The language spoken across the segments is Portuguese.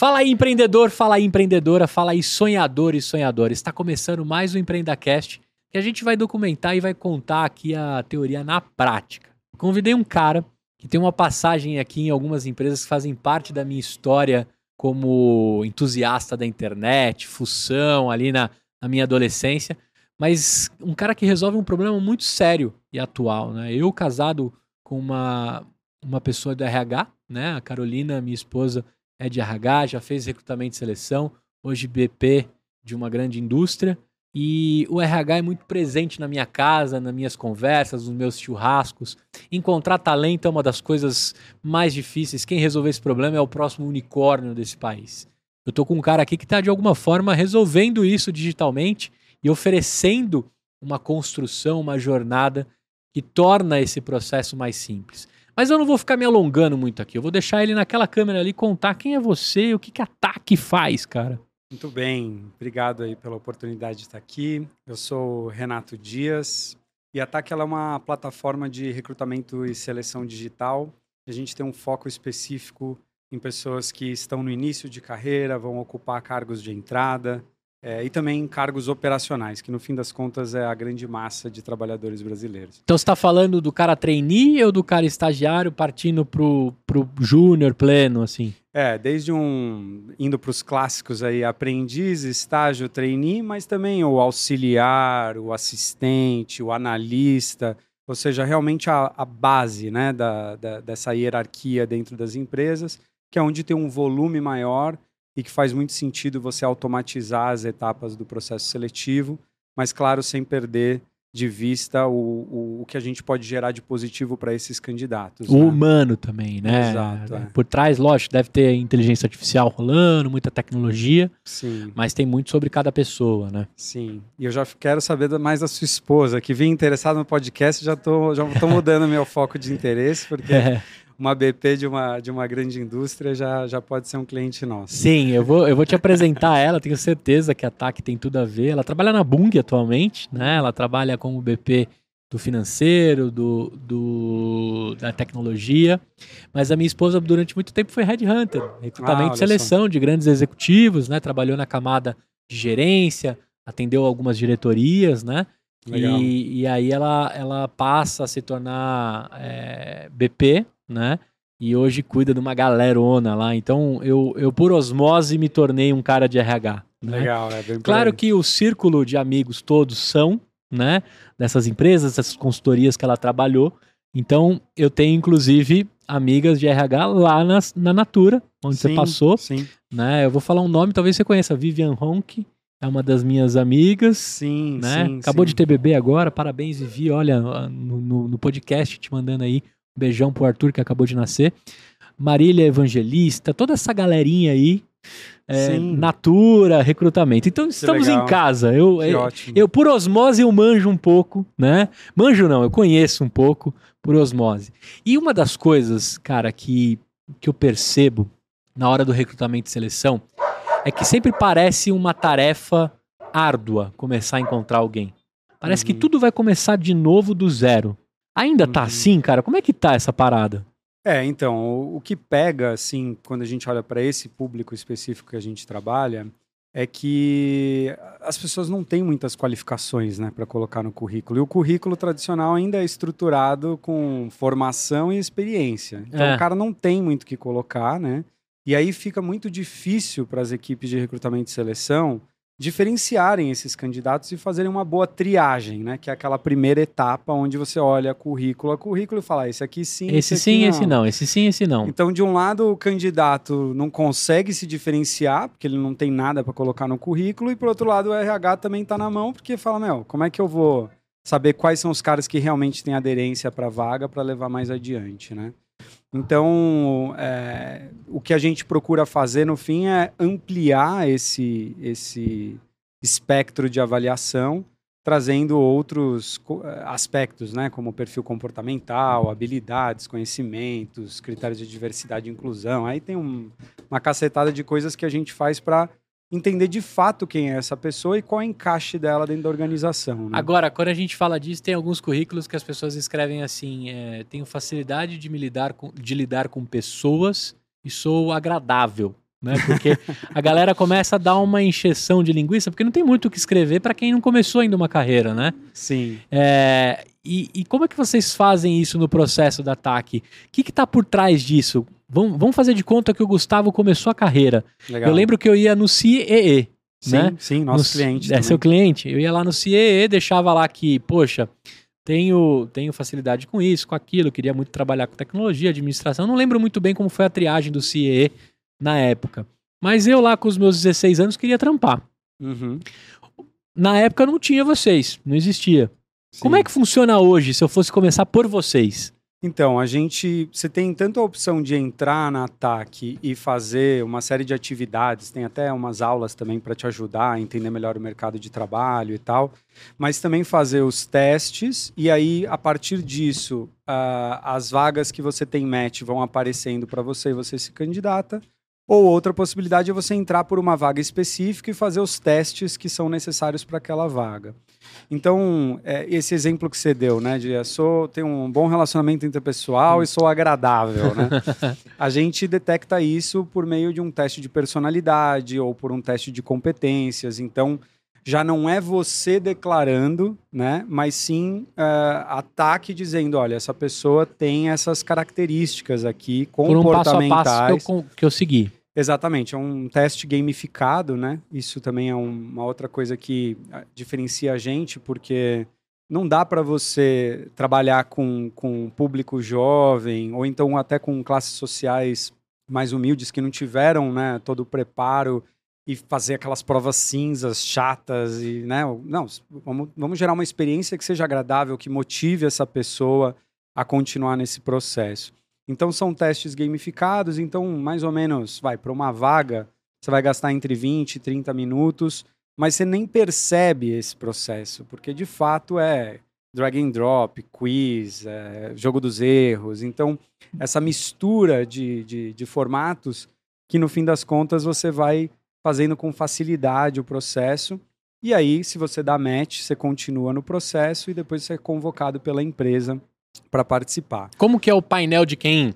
Fala aí, empreendedor, fala aí, empreendedora, fala aí, sonhador e sonhadora. Está começando mais um EmpreendaCast que a gente vai documentar e vai contar aqui a teoria na prática. Convidei um cara que tem uma passagem aqui em algumas empresas que fazem parte da minha história como entusiasta da internet, fução ali na, na minha adolescência, mas um cara que resolve um problema muito sério e atual. Né? Eu, casado com uma, uma pessoa do RH, né? a Carolina, minha esposa, é de RH, já fez recrutamento e seleção, hoje BP de uma grande indústria. E o RH é muito presente na minha casa, nas minhas conversas, nos meus churrascos. Encontrar talento é uma das coisas mais difíceis. Quem resolver esse problema é o próximo unicórnio desse país. Eu tô com um cara aqui que está de alguma forma resolvendo isso digitalmente e oferecendo uma construção, uma jornada que torna esse processo mais simples. Mas eu não vou ficar me alongando muito aqui. Eu vou deixar ele naquela câmera ali contar quem é você, o que que a TAC faz, cara. Muito bem, obrigado aí pela oportunidade de estar aqui. Eu sou Renato Dias e a TAC é uma plataforma de recrutamento e seleção digital. A gente tem um foco específico em pessoas que estão no início de carreira, vão ocupar cargos de entrada, é, e também cargos operacionais, que no fim das contas é a grande massa de trabalhadores brasileiros. Então você está falando do cara trainee ou do cara estagiário partindo pro, pro júnior pleno, assim? É, desde um indo para os clássicos aí, aprendiz, estágio, trainee, mas também o auxiliar, o assistente, o analista, ou seja, realmente a, a base né, da, da, dessa hierarquia dentro das empresas, que é onde tem um volume maior e que faz muito sentido você automatizar as etapas do processo seletivo, mas claro, sem perder de vista o, o, o que a gente pode gerar de positivo para esses candidatos. O né? humano também, né? Exato. É. Por trás, lógico, deve ter inteligência artificial rolando, muita tecnologia, Sim. mas tem muito sobre cada pessoa, né? Sim. E eu já quero saber mais da sua esposa, que vinha interessada no podcast, já estou já tô mudando meu foco de interesse, porque é uma BP de uma, de uma grande indústria já, já pode ser um cliente nosso. Sim, eu vou, eu vou te apresentar ela, tenho certeza que a TAC tem tudo a ver. Ela trabalha na Bung atualmente, né? Ela trabalha como BP do financeiro, do, do, da tecnologia. Mas a minha esposa, durante muito tempo, foi headhunter, recrutamento ah, e seleção só. de grandes executivos, né? Trabalhou na camada de gerência, atendeu algumas diretorias, né? E, e, aí ela, ela passa a se tornar é, BP, né? E hoje cuida de uma galerona lá. Então eu, eu por osmose me tornei um cara de RH. Né? Legal, é bem Claro que o círculo de amigos todos são, né? Dessas empresas, dessas consultorias que ela trabalhou. Então eu tenho inclusive amigas de RH lá na, na Natura, onde sim, você passou. Sim. Né? Eu vou falar um nome, talvez você conheça, Vivian Honk. É uma das minhas amigas. Sim, né? sim. Acabou sim. de ter bebê agora. Parabéns, Vivi. Olha, no, no, no podcast te mandando aí Beijão pro Arthur, que acabou de nascer. Marília Evangelista, toda essa galerinha aí. É, natura, recrutamento. Então estamos em casa. Eu, eu, eu, por osmose, eu manjo um pouco, né? Manjo não, eu conheço um pouco por osmose. E uma das coisas, cara, que, que eu percebo na hora do recrutamento e seleção é que sempre parece uma tarefa árdua começar a encontrar alguém. Parece uhum. que tudo vai começar de novo do zero. Ainda tá uhum. assim, cara? Como é que tá essa parada? É, então, o, o que pega, assim, quando a gente olha para esse público específico que a gente trabalha, é que as pessoas não têm muitas qualificações, né, para colocar no currículo. E o currículo tradicional ainda é estruturado com formação e experiência. Então, é. o cara não tem muito o que colocar, né? E aí fica muito difícil para as equipes de recrutamento e seleção diferenciarem esses candidatos e fazerem uma boa triagem, né? Que é aquela primeira etapa onde você olha currículo a currículo e fala, ah, esse aqui sim, esse, esse sim, não. esse não, esse sim, esse não. Então, de um lado, o candidato não consegue se diferenciar, porque ele não tem nada para colocar no currículo, e por outro lado, o RH também está na mão, porque fala, meu, como é que eu vou saber quais são os caras que realmente têm aderência para a vaga para levar mais adiante, né? Então, é, o que a gente procura fazer no fim é ampliar esse, esse espectro de avaliação, trazendo outros aspectos, né, como perfil comportamental, habilidades, conhecimentos, critérios de diversidade e inclusão. Aí tem um, uma cacetada de coisas que a gente faz para entender de fato quem é essa pessoa e qual é o encaixe dela dentro da organização. Né? Agora, quando a gente fala disso, tem alguns currículos que as pessoas escrevem assim: é, tenho facilidade de me lidar com, de lidar com pessoas e sou agradável. né? Porque a galera começa a dar uma encheção de linguiça, porque não tem muito o que escrever para quem não começou ainda uma carreira, né? Sim. É, e, e, como é que vocês fazem isso no processo da ataque? O que está por trás disso? Vamos, vamos fazer de conta que o Gustavo começou a carreira. Legal. Eu lembro que eu ia no CIEE, sim, né? Sim, nosso no, cliente. É também. seu cliente. Eu ia lá no CIEE, deixava lá que, poxa, tenho, tenho facilidade com isso, com aquilo, queria muito trabalhar com tecnologia, administração. Não lembro muito bem como foi a triagem do CIEE na época. Mas eu lá com os meus 16 anos queria trampar. Uhum. Na época não tinha vocês, não existia. Como Sim. é que funciona hoje se eu fosse começar por vocês? Então, a gente. Você tem tanto a opção de entrar na ataque e fazer uma série de atividades, tem até umas aulas também para te ajudar a entender melhor o mercado de trabalho e tal, mas também fazer os testes e aí, a partir disso, ah, as vagas que você tem match vão aparecendo para você e você se candidata. Ou outra possibilidade é você entrar por uma vaga específica e fazer os testes que são necessários para aquela vaga. Então, é, esse exemplo que você deu, né, de eu sou, tenho um bom relacionamento interpessoal e sou agradável, né? A gente detecta isso por meio de um teste de personalidade ou por um teste de competências. Então, já não é você declarando, né, mas sim uh, ataque dizendo, olha, essa pessoa tem essas características aqui Por um passo a comportamentais. passo que eu, que eu segui. Exatamente, é um teste gamificado, né? Isso também é um- uma outra coisa que ah, diferencia a gente, porque não dá para você trabalhar com, com público jovem, ou então até com classes sociais mais humildes que não tiveram né, todo o preparo e fazer aquelas provas cinzas, chatas, e, né? Não, vamos, vamos gerar uma experiência que seja agradável, que motive essa pessoa a continuar nesse processo. Então são testes gamificados, então mais ou menos, vai, para uma vaga, você vai gastar entre 20 e 30 minutos, mas você nem percebe esse processo, porque de fato é drag and drop, quiz, é, jogo dos erros. Então, essa mistura de, de, de formatos que no fim das contas você vai fazendo com facilidade o processo. E aí, se você dá match, você continua no processo e depois você é convocado pela empresa para participar. Como que é o painel de quem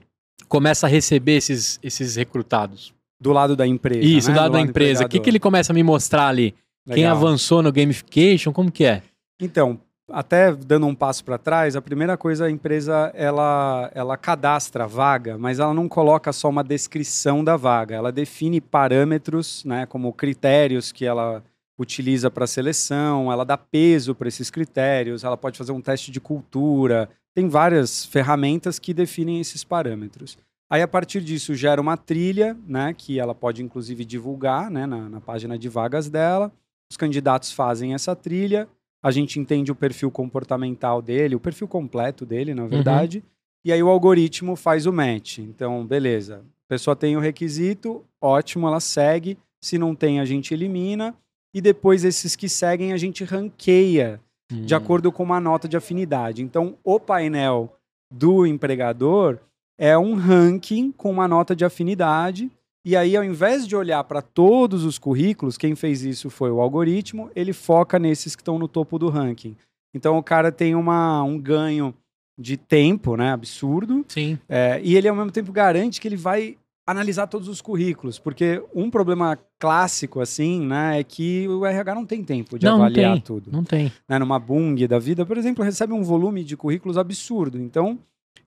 começa a receber esses, esses recrutados? Do lado da empresa. Isso, né? do lado da do empresa. O que, que ele começa a me mostrar ali? Quem Legal. avançou no gamification, como que é? Então, até dando um passo para trás, a primeira coisa a empresa ela ela cadastra a vaga, mas ela não coloca só uma descrição da vaga, ela define parâmetros, né, como critérios que ela utiliza para seleção, ela dá peso para esses critérios, ela pode fazer um teste de cultura, tem várias ferramentas que definem esses parâmetros. Aí, a partir disso, gera uma trilha, né, que ela pode, inclusive, divulgar né, na, na página de vagas dela. Os candidatos fazem essa trilha, a gente entende o perfil comportamental dele, o perfil completo dele, na verdade, e aí o algoritmo faz o match. Então, beleza, a pessoa tem o requisito, ótimo, ela segue. Se não tem, a gente elimina. E depois, esses que seguem, a gente ranqueia de Hum. acordo com uma nota de afinidade. Então, o painel do empregador é um ranking com uma nota de afinidade. E aí, ao invés de olhar para todos os currículos, quem fez isso foi o algoritmo, ele foca nesses que estão no topo do ranking. Então, o cara tem uma, um ganho de tempo, né? Absurdo. Sim. É, e ele, ao mesmo tempo, garante que ele vai analisar todos os currículos. Porque um problema clássico, assim, né? É que o RH não tem tempo de Não, não avaliar tem. tudo Não tem. né, numa Bung da vida, por exemplo, recebe um volume de currículos absurdo. Então,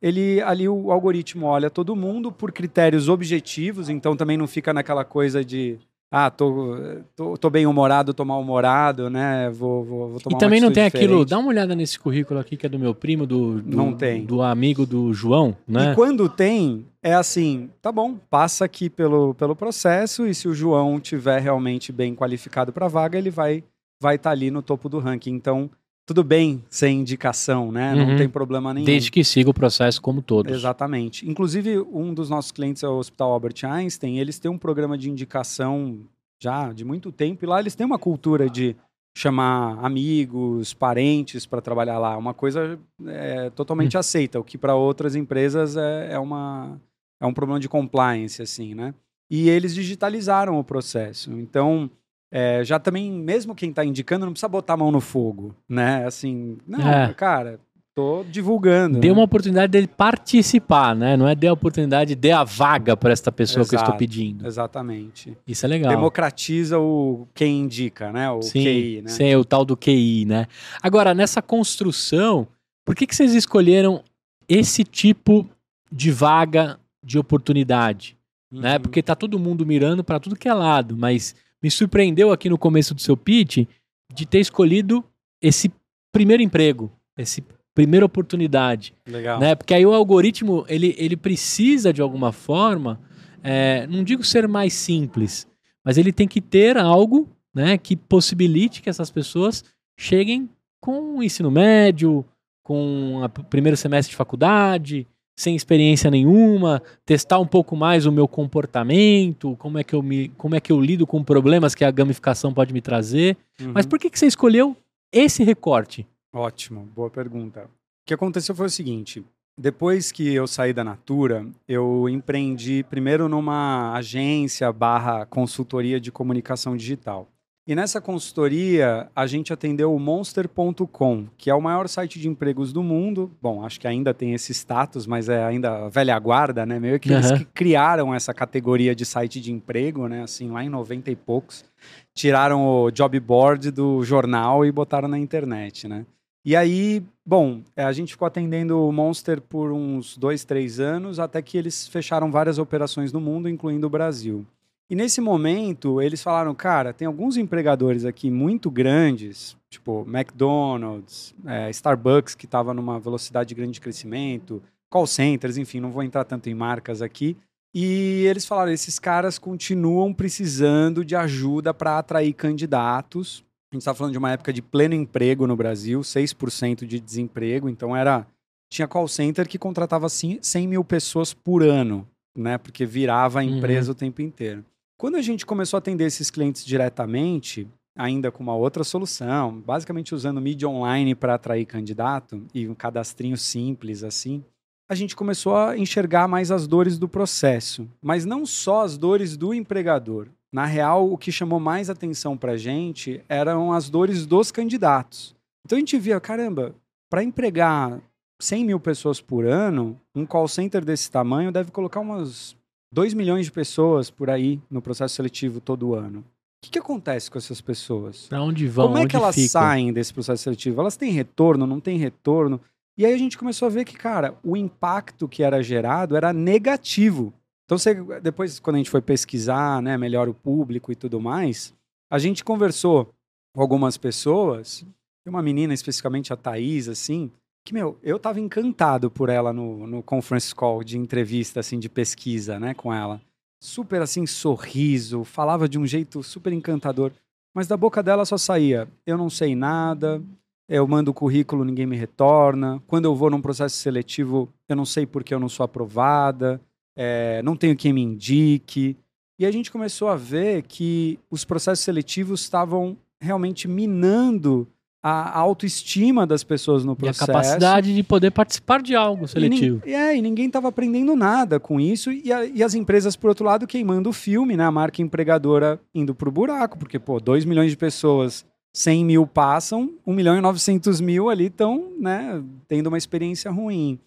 ele ali o algoritmo olha todo mundo por critérios objetivos, então também não fica naquela coisa de ah, tô, tô, tô bem humorado, tô mal humorado, né? Vou, vou, vou tomar E também não tem atitude aquilo. diferente. Dá uma olhada nesse currículo aqui que é do meu primo, do, do, Não tem. do amigo do João, né? E quando tem, é assim, tá bom, passa aqui pelo, pelo processo e se o João tiver realmente bem qualificado para a vaga, ele vai vai estar ali no topo do ranking. Então, tudo bem sem indicação, né? Uhum. Não tem problema nenhum. Desde que siga o processo como todos. Exatamente. Inclusive, um dos nossos clientes é o Hospital Albert Einstein. Eles têm um programa de indicação já de muito tempo. E lá eles têm uma cultura de chamar amigos, parentes para trabalhar lá. Uma coisa é, totalmente aceita, o que para outras empresas é, é, uma, é um problema de compliance, assim, né? E eles digitalizaram o processo. Então, é, já também, mesmo quem está indicando, não precisa botar a mão no fogo, né? Assim, não, É. cara, Tô divulgando. Dê né? uma oportunidade dele participar, né? Não é dê a oportunidade, dê a vaga para esta pessoa que eu estou Exato. pedindo. Exatamente. Isso é legal. Democratiza o quem indica, né? O Sim, QI, né? sim, o tal do QI, né? Agora, nessa construção, por que, que vocês escolheram esse tipo de vaga de oportunidade? Né? Uhum. Porque tá todo mundo mirando para tudo que é lado, mas me surpreendeu aqui no começo do seu pitch de ter escolhido esse primeiro emprego, esse primeira oportunidade, Legal. né? Porque aí o algoritmo ele, ele precisa de alguma forma, é, não digo ser mais simples, mas ele tem que ter algo, né, que possibilite que essas pessoas cheguem com o ensino médio, com o primeiro semestre de faculdade, sem experiência nenhuma, testar um pouco mais o meu comportamento, como é que eu me, como é que eu lido com problemas que a gamificação pode me trazer. Uhum. Mas por que, que você escolheu esse recorte? Ótimo, boa pergunta. O que aconteceu foi o seguinte: depois que eu saí da Natura, eu empreendi primeiro numa agência barra consultoria de comunicação digital. E nessa consultoria, a gente atendeu o Monster.com, que é o maior site de empregos do mundo. Bom, acho que ainda tem esse status, mas é ainda a velha guarda, né? Meio que eles Aham. que criaram essa categoria de site de emprego, né? Assim, lá em 90 e poucos. Tiraram o job board do jornal e botaram na internet, né? E aí, bom, é, a gente ficou atendendo o Monster por uns dois, três anos, até que eles fecharam várias operações no mundo, incluindo o Brasil. E nesse momento, eles falaram, cara, tem alguns empregadores aqui muito grandes, tipo McDonald's, é, Starbucks, que estava numa velocidade grande de crescimento, call centers, enfim, não vou entrar tanto em marcas aqui. E eles falaram, esses caras continuam precisando de ajuda para atrair candidatos. A gente está falando de uma época de pleno emprego no Brasil, 6% de desemprego, então era tinha call center que contratava assim, 100 mil pessoas por ano, né? Porque virava a Uhum. empresa o tempo inteiro. Quando a gente começou a atender esses clientes diretamente, ainda com uma outra solução, basicamente usando mídia online para atrair candidato e um cadastrinho simples assim, a gente começou a enxergar mais as dores do processo, mas não só as dores do empregador. Na real, o que chamou mais atenção para a gente eram as dores dos candidatos. Então a gente via, caramba, para empregar 100 mil pessoas por ano, um call center desse tamanho deve colocar umas 2 milhões de pessoas por aí no processo seletivo todo ano. O que, que acontece com essas pessoas? Para onde vão? Como é que elas ficam? saem desse processo seletivo? Elas têm retorno, não têm retorno? E aí a gente começou a ver que, cara, o impacto que era gerado era negativo. Então, você, depois, quando a gente foi pesquisar, né, melhor o público e tudo mais, a gente conversou com algumas pessoas, uma menina especificamente, a Thaís, assim, que, meu, eu tava encantado por ela no, no conference call de entrevista, assim, de pesquisa, né, com ela. Super, assim, sorriso, falava de um jeito super encantador. Mas da boca dela só saía: eu não sei nada, eu mando o currículo, ninguém me retorna. Quando eu vou num processo seletivo, eu não sei porque eu não sou aprovada, é, não tenho quem me indique. E a gente começou a ver que os processos seletivos estavam realmente minando a autoestima das pessoas no E a processo. capacidade de poder participar de algo seletivo. E, é, e ninguém estava aprendendo nada com isso. E, a- e as empresas, por outro lado, queimando o filme, né? A marca empregadora indo pro buraco, porque, pô, 2 milhões de pessoas, 100 mil passam, 1 milhão e 900 mil ali estão, né, tendo uma experiência ruim.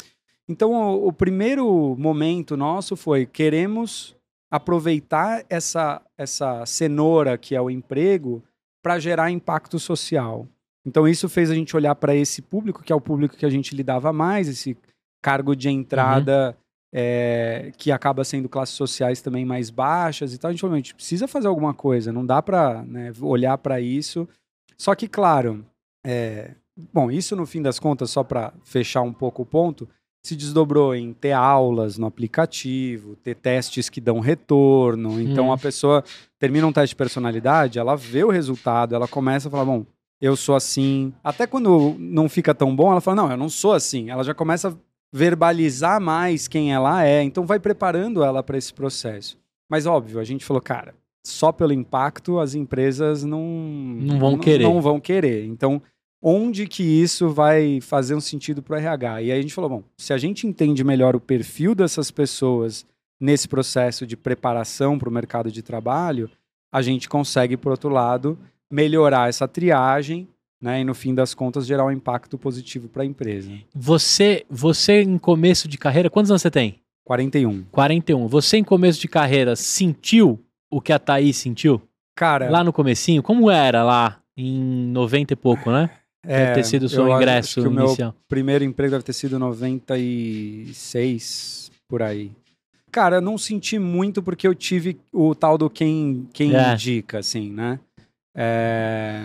Então, o, o primeiro momento nosso foi: queremos aproveitar essa, essa cenoura que é o emprego para gerar impacto social. Então isso fez a gente olhar para esse público, que é o público que a gente lidava mais, esse cargo de entrada é, que acaba sendo classes sociais também mais baixas e tal. A gente falou, a gente precisa fazer alguma coisa, não dá para olhar para isso. Só que, claro, é, bom, isso no fim das contas, só para fechar um pouco o ponto, se desdobrou em ter aulas no aplicativo, ter testes que dão retorno. Então Hum. a pessoa termina um teste de personalidade, ela vê o resultado, ela começa a falar, bom, eu sou assim. Até quando não fica tão bom, ela fala, não, eu não sou assim. Ela já começa a verbalizar mais quem ela é, então vai preparando ela para esse processo. Mas óbvio, a gente falou, cara, só pelo impacto as empresas não Não vão querer. Não vão querer. Então, onde que isso vai fazer um sentido para o RH? E aí a gente falou, bom, se a gente entende melhor o perfil dessas pessoas nesse processo de preparação para o mercado de trabalho, a gente consegue, por outro lado, melhorar essa triagem né? E no fim das contas gerar um impacto positivo para a empresa. Você, você em começo de carreira, quantos anos você tem? 41. 41. Você em começo de carreira sentiu o que a Thaís sentiu? Cara, Lá no comecinho? Como era lá em 90 e pouco, né? Deve é, ter sido o seu eu acho ingresso que o meu inicial. primeiro emprego deve ter sido 96 por aí. Cara, eu não senti muito porque eu tive o tal do quem, quem É. indica, assim, né? É,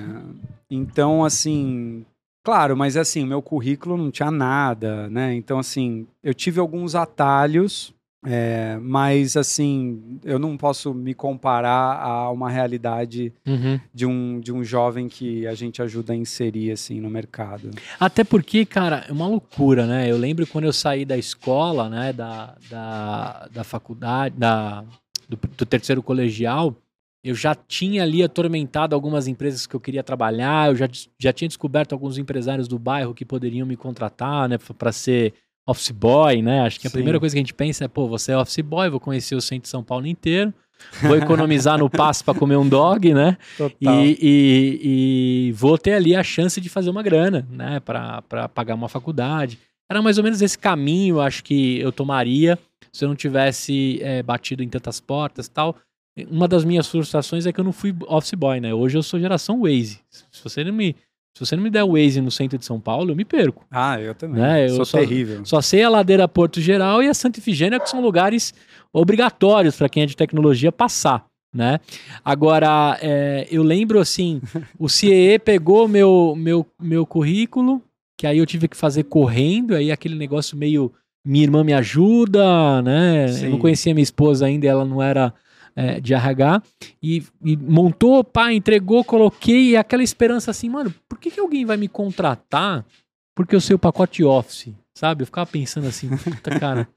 Então, assim, claro, mas assim, o meu currículo não tinha nada, né? Então, assim, eu tive alguns atalhos, é, mas assim, eu não posso me comparar a uma realidade Uhum. de um, de um jovem que a gente ajuda a inserir, assim, no mercado. Até porque, cara, é uma loucura, né? Eu lembro quando eu saí da escola, né? Da, da, da faculdade, da, do, do terceiro colegial, eu já tinha ali atormentado algumas empresas que eu queria trabalhar, eu já, já tinha descoberto alguns empresários do bairro que poderiam me contratar, né? Para ser office boy, né? Acho que a Sim. primeira coisa que a gente pensa é, pô, você é office boy, vou conhecer o centro de São Paulo inteiro, vou economizar no passe para comer um dog, né? E, e- e vou ter ali a chance de fazer uma grana, né, para pagar uma faculdade. Era mais ou menos esse caminho, acho que eu tomaria se eu não tivesse é, batido em tantas portas e tal. Uma das minhas frustrações é que eu não fui office boy, né? Hoje eu sou geração Waze. Se você não me, se você não me der Waze no centro de São Paulo, eu me perco. Ah, eu também. Né, eu Sou só- terrível. Só sei a ladeira Porto Geral e a Santa Ifigênia, que são lugares obrigatórios para quem é de tecnologia passar, né? Agora, é, eu lembro assim, o CIE pegou meu, meu, meu currículo, que aí eu tive que fazer correndo, aí aquele negócio meio minha irmã me ajuda, né? Eu não Sim. conhecia minha esposa ainda, ela não era é, de RH, e, e montou, pá, entregou, coloquei, e aquela esperança assim, mano, por que, que alguém vai me contratar porque eu sei o pacote Office, sabe? Eu ficava pensando assim, puta cara,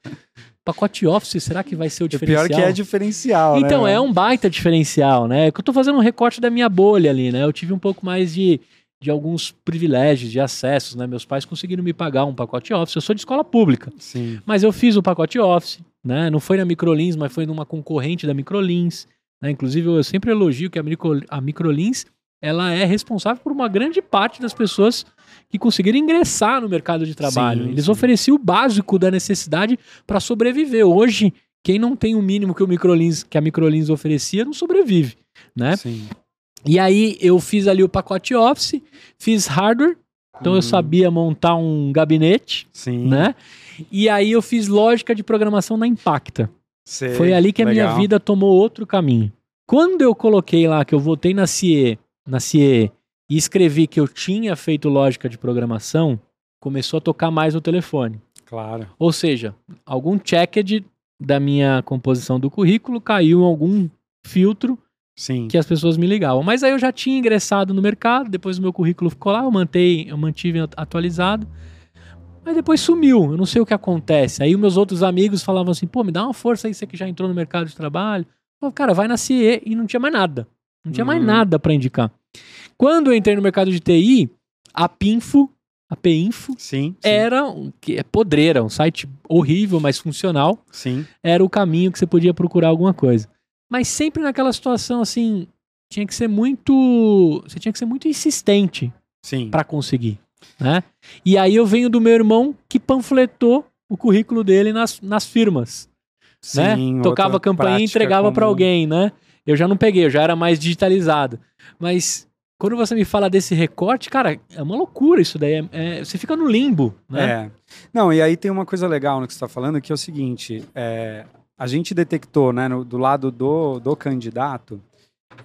pacote Office, será que vai ser o diferencial? pior que é diferencial, Então, né? é um baita diferencial, né? É que eu tô fazendo um recorte da minha bolha ali, né? Eu tive um pouco mais de, de alguns privilégios, de acessos, né? Meus pais conseguiram me pagar um pacote Office. Eu sou de escola pública, Sim. mas eu fiz o pacote Office, né? Não foi na Microlins, mas foi numa concorrente da Microlins, né? Inclusive, eu sempre elogio que a, Micro, a Microlins, ela é responsável por uma grande parte das pessoas que conseguiram ingressar no mercado de trabalho. Sim, Eles sim. ofereciam o básico da necessidade para sobreviver. Hoje, quem não tem o mínimo que o Microlins, que a Microlins oferecia, não sobrevive, né? Sim. E aí eu fiz ali o pacote Office, fiz hardware, então eu Uhum. sabia montar um gabinete, Sim. né? E aí eu fiz lógica de programação na Impacta. Sei. Foi ali que a minha Legal. vida tomou outro caminho. Quando eu coloquei lá que eu voltei na CIE, na CIE e escrevi que eu tinha feito lógica de programação, começou a tocar mais o telefone. Claro. Ou seja, algum checked da minha composição do currículo caiu em algum filtro Sim. que as pessoas me ligavam. Mas aí eu já tinha ingressado no mercado, depois o meu currículo ficou lá, eu, mantei, eu mantive atualizado. Mas depois sumiu, eu não sei o que acontece. Aí os meus outros amigos falavam assim, pô, me dá uma força aí, você que já entrou no mercado de trabalho. Eu falava, cara, vai na CIE e não tinha mais nada. Não tinha mais Uhum. nada para indicar. Quando eu entrei no mercado de TI, a Pinfo, a Pinfo, Sim. Sim. era, um- que é podreira, um site horrível, mas funcional Sim. era o caminho que você podia procurar alguma coisa. Mas sempre naquela situação assim, tinha que ser muito, você tinha que ser muito insistente Sim. para conseguir, né? E aí eu venho do meu irmão que panfletou o currículo dele nas, nas firmas, né? Sim, Tocava a campainha e entregava para alguém, né? Eu já não peguei, eu já era mais digitalizado. Mas quando você me fala desse recorte, cara, é uma loucura isso daí. é- é- você fica no limbo, né? É. Não, e aí tem uma coisa legal no que você está falando, que é o seguinte: é, a gente detectou, né, no- do lado do, do candidato,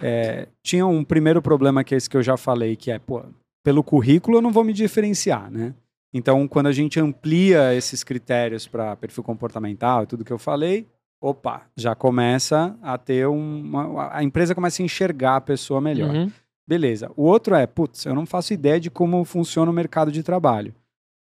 é, tinha um primeiro problema que é esse que eu já falei, que é, pô, pelo currículo eu não vou me diferenciar, né? Então, quando a gente amplia esses critérios para perfil comportamental e tudo que eu falei, opa, já começa a ter uma. A empresa começa a enxergar a pessoa melhor. Uhum. Beleza. O outro é, putz, eu não faço ideia de como funciona o mercado de trabalho.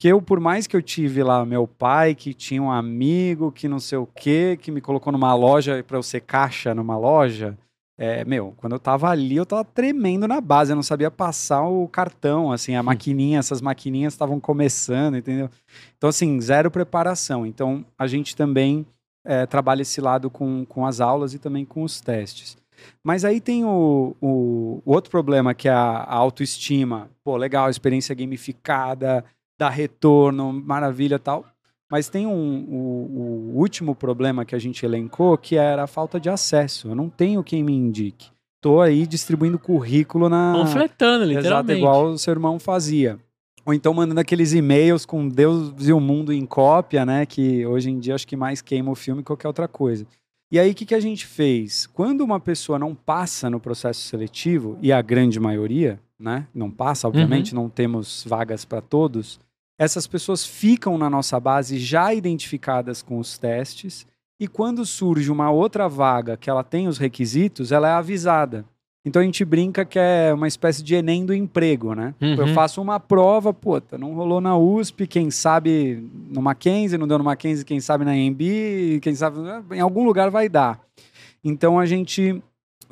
Que eu, por mais que eu tive lá meu pai, que tinha um amigo, que não sei o quê, que me colocou numa loja para eu ser caixa numa loja, é, meu, quando eu tava ali, eu tava tremendo na base, eu não sabia passar o cartão, assim, a maquininha, essas maquininhas estavam começando, entendeu? Então, assim, zero preparação. Então, a gente também é, trabalha esse lado com, com as aulas e também com os testes. Mas aí tem o, o, o outro problema, que é a, a autoestima. Pô, legal, experiência gamificada, dá retorno, maravilha tal. Mas tem um, o, o, último problema que a gente elencou, que era a falta de acesso. Eu não tenho quem me indique. Tô aí distribuindo currículo na. Panfletando, literalmente. Exato, igual o seu irmão fazia. Ou então mandando aqueles e-mails com Deus e o mundo em cópia, né? Que hoje em dia acho que mais queima o filme que qualquer outra coisa. E aí, o que, que a gente fez? Quando uma pessoa não passa no processo seletivo, e a grande maioria, né? Não passa, obviamente, uhum. não temos vagas para todos. Essas pessoas ficam na nossa base já identificadas com os testes. E quando surge uma outra vaga que ela tem os requisitos, ela é avisada. Então a gente brinca que é uma espécie de Enem do emprego, né? Uhum. Eu faço uma prova, puta, não rolou na USP, quem sabe no Mackenzie, não deu no Mackenzie, quem sabe na EMB, quem sabe em algum lugar vai dar. Então a gente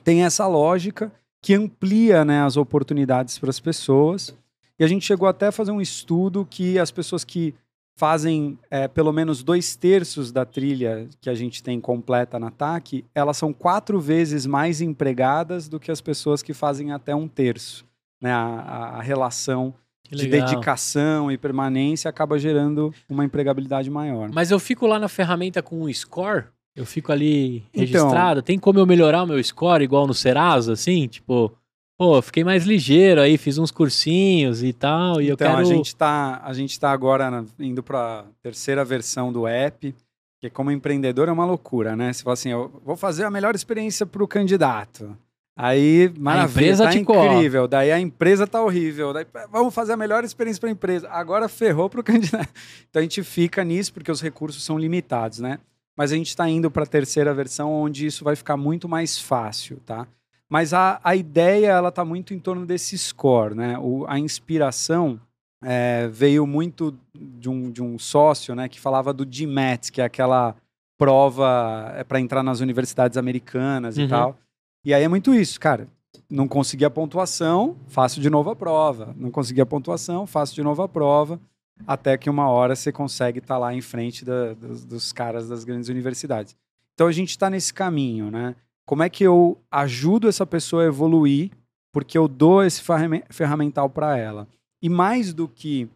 tem essa lógica que amplia né, as oportunidades para as pessoas. E a gente chegou até a fazer um estudo que as pessoas que fazem é, pelo menos dois terços da trilha que a gente tem completa na TAC, elas são quatro vezes mais empregadas do que as pessoas que fazem até um terço. Né? A, a relação de dedicação e permanência acaba gerando uma empregabilidade maior. Mas eu fico lá na ferramenta com o score, eu fico ali então registrado. Então, tem como eu melhorar o meu score igual no Serasa, assim? Tipo, pô, fiquei mais ligeiro aí, fiz uns cursinhos e tal, e então, eu quero... a gente tá, a gente tá agora indo para terceira versão do app, que como empreendedor é uma loucura, né? Você fala assim, eu vou fazer a melhor experiência para o candidato. Aí, maravilha, a empresa tá incrível. Daí a empresa tá horrível. Daí, vamos fazer a melhor experiência para a empresa. Agora ferrou para o candidato. Então a gente fica nisso porque os recursos são limitados, né? Mas a gente está indo para a terceira versão onde isso vai ficar muito mais fácil, tá? Mas a, a ideia, ela tá muito em torno desse score, né? O, a inspiração é, veio muito de um, de um sócio, né? Que falava do GMAT, que é aquela prova é, para entrar nas universidades americanas uhum. e tal. E aí é muito isso, cara. Não consegui a pontuação, faço de novo a prova. Não consegui a pontuação, faço de novo a prova. Até que uma hora você consegue estar tá lá em frente da, dos, dos caras das grandes universidades. Então a gente está nesse caminho, né? Como é que eu ajudo essa pessoa a evoluir porque eu dou esse ferramental para ela? E mais do que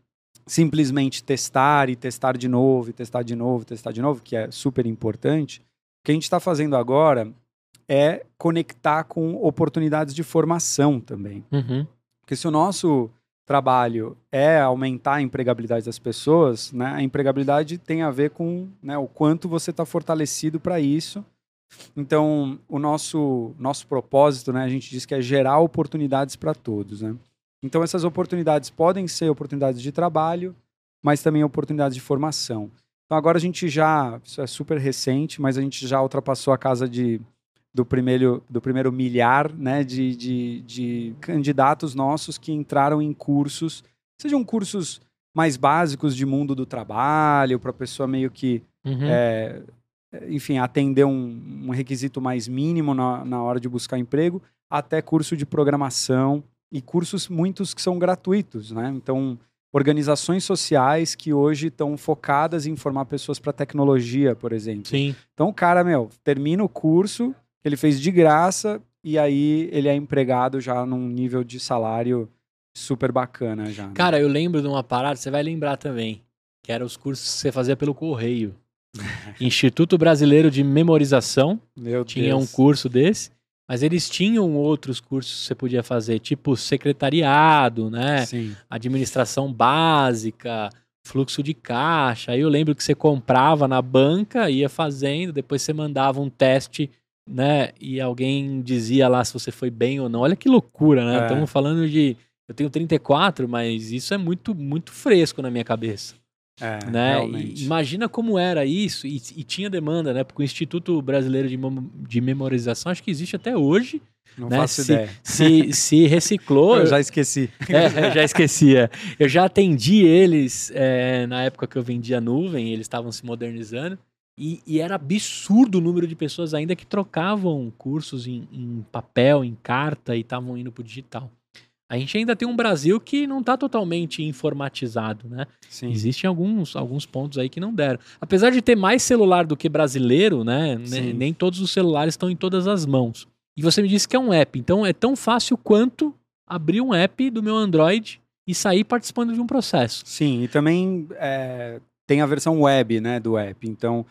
simplesmente testar e testar de novo, e testar de novo, testar de novo, que é super importante, o que a gente está fazendo agora é conectar com oportunidades de formação também. Uhum. Porque se o nosso trabalho é aumentar a empregabilidade das pessoas, né, a empregabilidade tem a ver com né, o quanto você está fortalecido para isso então, o nosso, nosso propósito, né, a gente diz que é gerar oportunidades para todos. Né? Então, essas oportunidades podem ser oportunidades de trabalho, mas também oportunidades de formação. Então, agora a gente já, isso é super recente, mas a gente já ultrapassou a casa de, do, primeiro, do primeiro milhar né, de, de, de candidatos nossos que entraram em cursos, sejam cursos mais básicos de mundo do trabalho, para a pessoa meio que uhum. é, enfim, atender um, um requisito mais mínimo na, na hora de buscar emprego, até curso de programação e cursos muitos que são gratuitos, né? Então, organizações sociais que hoje estão focadas em formar pessoas para tecnologia, por exemplo. Sim. Então, o cara, meu, termina o curso, ele fez de graça e aí ele é empregado já num nível de salário super bacana já. Né? Cara, eu lembro de uma parada, você vai lembrar também, que era os cursos que você fazia pelo correio. Instituto Brasileiro de Memorização. Meu tinha Deus. um curso desse. Mas eles tinham outros cursos que você podia fazer, tipo secretariado, né? Sim. Administração básica, fluxo de caixa. Aí eu lembro que você comprava na banca, ia fazendo, depois você mandava um teste, né? E alguém dizia lá se você foi bem ou não. Olha que loucura, né? É. Estamos falando de. Eu tenho 34, mas isso é muito, muito fresco na minha cabeça. É, né? imagina como era isso, e, e, tinha demanda, né? Porque o Instituto Brasileiro de, de Memorização acho que existe até hoje. Não né? faço se, ideia. Se, se reciclou. eu já esqueci. É, já esquecia. Eu já atendi eles é, na época que eu vendia nuvem, eles estavam se modernizando. E, e, era absurdo o número de pessoas ainda que trocavam cursos em, em papel, em carta e estavam indo para o digital a gente ainda tem um Brasil que não está totalmente informatizado, né? Sim. Existem alguns, alguns pontos aí que não deram. Apesar de ter mais celular do que brasileiro, né? Nem todos os celulares estão em todas as mãos. E você me disse que é um app. Então é tão fácil quanto abrir um app do meu Android e sair participando de um processo. Sim, e também é, tem a versão web né, do app. Então,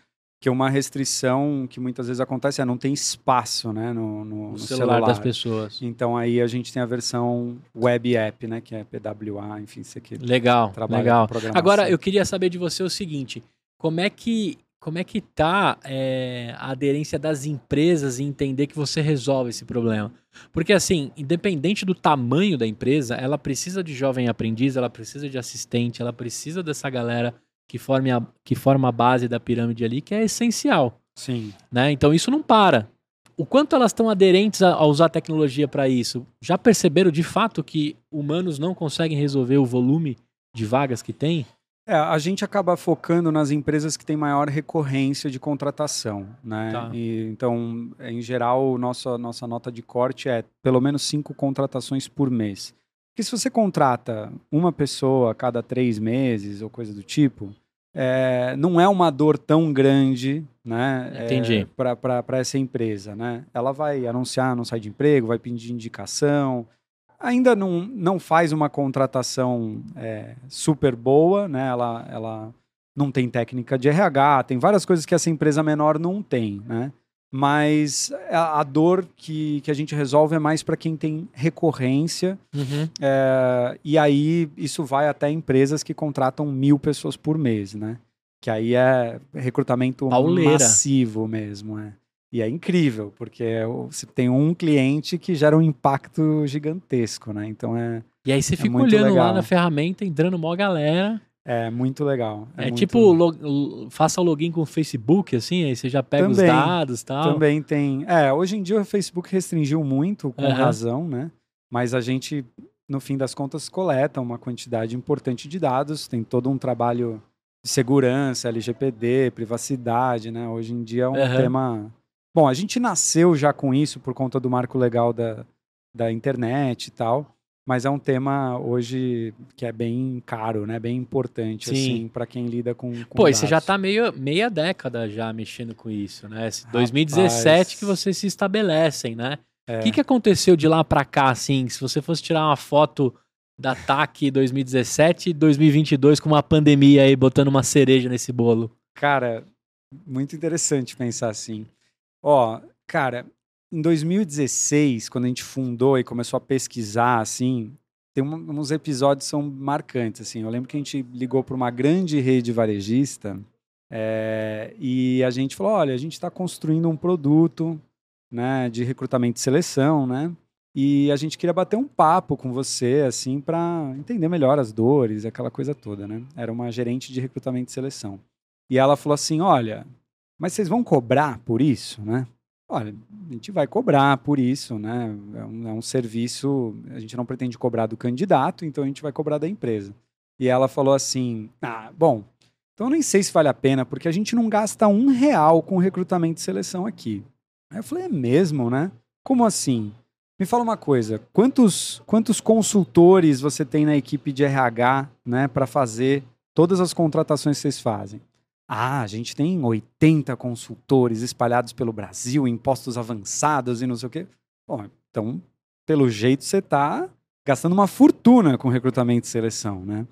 que uma restrição que muitas vezes acontece é não tem espaço né, no, no, no celular, celular, das pessoas. Então aí a gente tem a versão web app, né, que é PWA, enfim, você que legal, legal. Agora eu queria saber de você o seguinte: como é que como é que tá é, a aderência das empresas em entender que você resolve esse problema? Porque assim, independente do tamanho da empresa, ela precisa de jovem aprendiz, ela precisa de assistente, ela precisa dessa galera que, forme a, que forma a base da pirâmide ali, que é essencial. Sim. Né? Então isso não para. O quanto elas estão aderentes a, a usar tecnologia para isso? Já perceberam de fato que humanos não conseguem resolver o volume de vagas que tem? É, a gente acaba focando nas empresas que têm maior recorrência de contratação, né? Tá. E, então, em geral, nossa, nossa nota de corte é pelo menos cinco contratações por mês. Porque se você contrata uma pessoa a cada três meses ou coisa do tipo, é, não é uma dor tão grande, né? Entendi. É, para essa empresa, né? Ela vai anunciar não sai de emprego, vai pedir indicação. Ainda não, não faz uma contratação é, super boa, né? Ela, ela não tem técnica de RH, tem várias coisas que essa empresa menor não tem, né? Mas a, a, dor que, que a gente resolve é mais para quem tem recorrência. Uhum. É, e aí isso vai até empresas que contratam mil pessoas por mês, né? Que aí é recrutamento Pauleira. massivo mesmo, é. E é incrível, porque você tem um cliente que gera um impacto gigantesco, né? Então é. E aí você é fica olhando legal. lá na ferramenta, entrando mó galera. É muito legal. É, é muito... tipo, faça o login com o Facebook, assim, aí você já pega também, os dados e tal. Também tem. É, hoje em dia o Facebook restringiu muito, com uhum. razão, né? Mas a gente, no fim das contas, coleta uma quantidade importante de dados, tem todo um trabalho de segurança, LGPD, privacidade, né? Hoje em dia é um uhum. tema. Bom, a gente nasceu já com isso por conta do marco legal da, da internet e tal. Mas é um tema hoje que é bem caro, né? Bem importante, Sim. assim, para quem lida com, com Pô, dados. você já tá meio, meia década já mexendo com isso, né? Rapaz. 2017 que vocês se estabelecem, né? O é. que, que aconteceu de lá para cá, assim? Se você fosse tirar uma foto da TAC 2017 e 2022 com uma pandemia aí, botando uma cereja nesse bolo. Cara, muito interessante pensar assim. Ó, cara, em 2016, quando a gente fundou e começou a pesquisar, assim, tem um, uns episódios são marcantes, assim. Eu lembro que a gente ligou para uma grande rede varejista é, e a gente falou, olha, a gente está construindo um produto né, de recrutamento e seleção, né? E a gente queria bater um papo com você, assim, para entender melhor as dores, aquela coisa toda, né? Era uma gerente de recrutamento e seleção. E ela falou assim, olha, mas vocês vão cobrar por isso, né? Olha, a gente vai cobrar por isso, né? É um, é um, serviço, a gente não pretende cobrar do candidato, então a gente vai cobrar da empresa. E ela falou assim: ah, bom, então eu nem sei se vale a pena, porque a gente não gasta um real com recrutamento e seleção aqui. Aí eu falei: é mesmo, né? Como assim? Me fala uma coisa: quantos, quantos consultores você tem na equipe de RH né, para fazer todas as contratações que vocês fazem? Ah, a gente tem 80 consultores espalhados pelo Brasil, impostos avançados e não sei o quê. Bom, então, pelo jeito, você está gastando uma fortuna com recrutamento e seleção, né?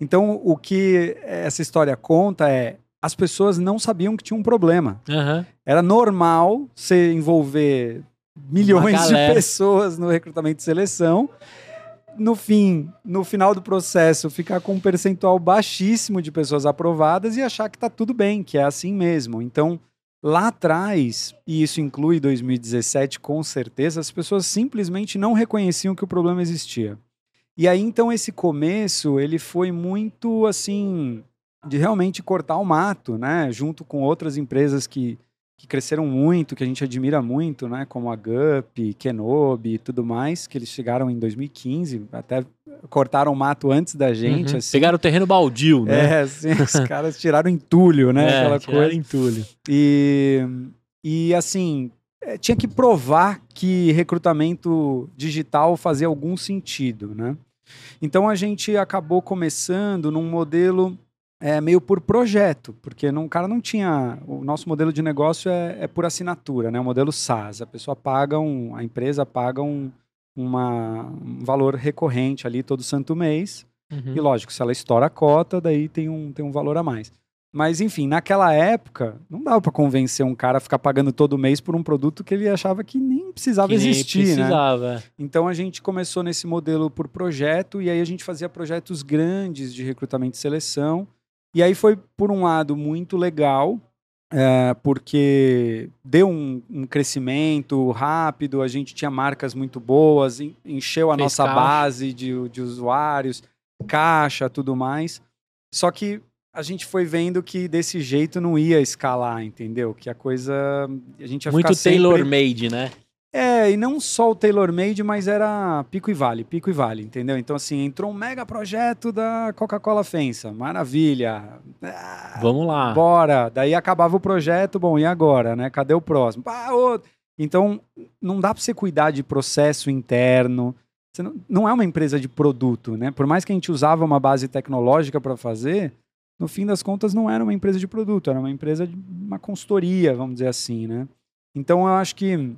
Então, o que essa história conta é as pessoas não sabiam que tinha um problema. Uhum. Era normal você envolver milhões de pessoas no recrutamento e seleção no fim, no final do processo, ficar com um percentual baixíssimo de pessoas aprovadas e achar que está tudo bem, que é assim mesmo. Então, lá atrás, e isso inclui 2017 com certeza, as pessoas simplesmente não reconheciam que o problema existia. E aí, então, esse começo, ele foi muito, assim, de realmente cortar o mato, né? Junto com outras empresas que que cresceram muito, que a gente admira muito, né? Como a Gup, Kenobi e tudo mais, que eles chegaram em 2015, até cortaram mato antes da gente. Uhum. Assim. Pegaram o terreno baldio, né? É, assim, os caras tiraram entulho, né? É, Aquela coisa. entulho. E, e assim, é, tinha que provar que recrutamento digital fazia algum sentido, né? Então a gente acabou começando num modelo é, meio por projeto, porque não, o cara não tinha. O nosso modelo de negócio é, é por assinatura, né? O modelo SaaS. A pessoa paga um. A empresa paga um, uma, um valor recorrente ali todo santo mês. Uhum. E lógico, se ela estoura a cota, daí tem um, tem um valor a mais. Mas enfim, naquela época, não dava para convencer um cara a ficar pagando todo mês por um produto que ele achava que nem precisava Que nem existir, né? precisava. é. Então a gente começou nesse modelo por projeto e aí a gente fazia projetos grandes de recrutamento e seleção. E aí foi, por um lado, muito legal, é, porque deu um, um crescimento rápido, a gente tinha marcas muito boas, en- encheu a Fez nossa caixa. base de, de usuários, caixa, tudo mais. Só que a gente foi vendo que desse jeito não ia escalar, entendeu? Que a coisa. A gente ia Muito tailor-made, né? É, e não só o tailor-made, mas era pico e vale, pico e vale, entendeu? Então, assim, entrou um mega projeto da Coca-Cola Fensa, maravilha. Ah, Vamos lá. Bora. Daí acabava o projeto, bom, e agora, né? Cadê o próximo? Ah, outro. Então, não dá para você cuidar de processo interno. Não, não é uma empresa de produto, né? Por mais que a gente usava uma base tecnológica para fazer, no fim das contas não era uma empresa de produto, era uma empresa de uma consultoria, vamos dizer assim, né? Então, eu acho que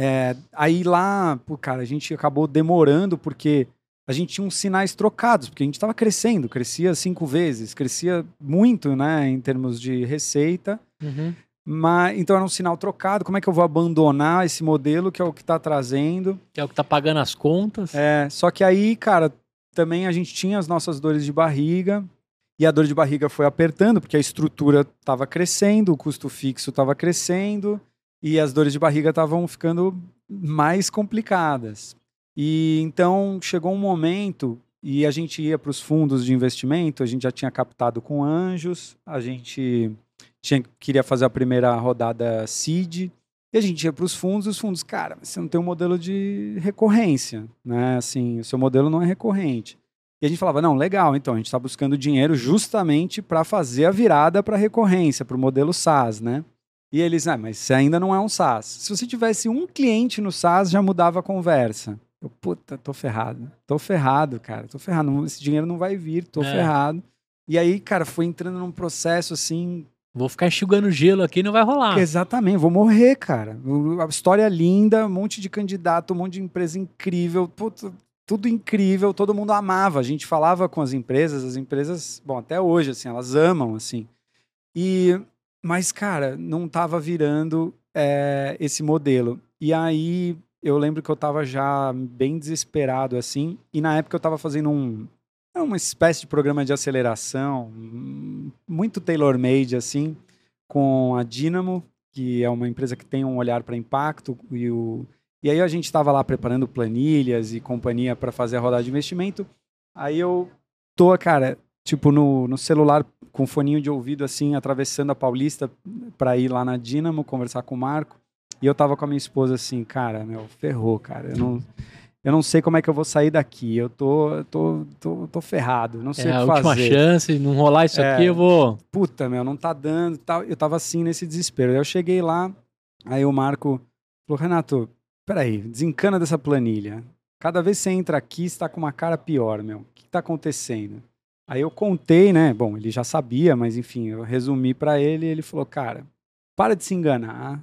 é, aí lá, pô, cara, a gente acabou demorando porque a gente tinha uns sinais trocados, porque a gente estava crescendo, crescia cinco vezes, crescia muito, né, em termos de receita. Uhum. Mas, então era um sinal trocado. Como é que eu vou abandonar esse modelo que é o que está trazendo? Que é o que tá pagando as contas. É, só que aí, cara, também a gente tinha as nossas dores de barriga. E a dor de barriga foi apertando, porque a estrutura estava crescendo, o custo fixo estava crescendo, e as dores de barriga estavam ficando mais complicadas. E então chegou um momento, e a gente ia para os fundos de investimento, a gente já tinha captado com anjos, a gente tinha, queria fazer a primeira rodada seed, e a gente ia para os fundos, os fundos, cara, você não tem um modelo de recorrência, né? Assim, o seu modelo não é recorrente. E a gente falava, não, legal, então a gente está buscando dinheiro justamente para fazer a virada para recorrência, para o modelo SaaS, né? E eles, ah, mas você ainda não é um SaaS. Se você tivesse um cliente no SaaS, já mudava a conversa. Eu, puta, tô ferrado. Tô ferrado, cara. Tô ferrado. Esse dinheiro não vai vir, tô É. ferrado. E aí, cara, foi entrando num processo assim, Vou ficar enxugando gelo aqui não vai rolar. Exatamente, vou morrer, cara. A história é linda, um monte de candidato, um monte de empresa incrível, puta, tudo incrível, todo mundo amava. A gente falava com as empresas, as empresas, bom, até hoje, assim, elas amam, assim. E, mas, cara, não tava virando é, esse modelo. E aí, eu lembro que eu tava já bem desesperado, assim, e na época eu tava fazendo um, é uma espécie de programa de aceleração, hum, muito tailor-made, assim, com a Dynamo, que é uma empresa que tem um olhar para impacto, e, o, e aí a gente estava lá preparando planilhas e companhia para fazer a rodada de investimento. Aí eu tô, cara, tipo, no, no celular com foninho de ouvido, assim, atravessando a Paulista para ir lá na Dynamo, conversar com o Marco. E eu tava com a minha esposa assim, cara, meu, ferrou, cara. Eu não, eu não sei como é que eu vou sair daqui. Eu tô, tô, tô, tô ferrado, não sei É a o que última fazer chance, não rolar isso É. aqui, eu vou. puta, meu, não tá dando tal. Eu tava assim nesse desespero. Aí eu cheguei lá, aí o Marco falou, Renato, peraí, desencana dessa planilha. Cada vez que você entra aqui, você tá com uma cara pior, meu. O que tá acontecendo? Aí eu contei, né? Bom, ele já sabia, mas enfim, eu resumi pra ele e ele falou, cara, para de se enganar.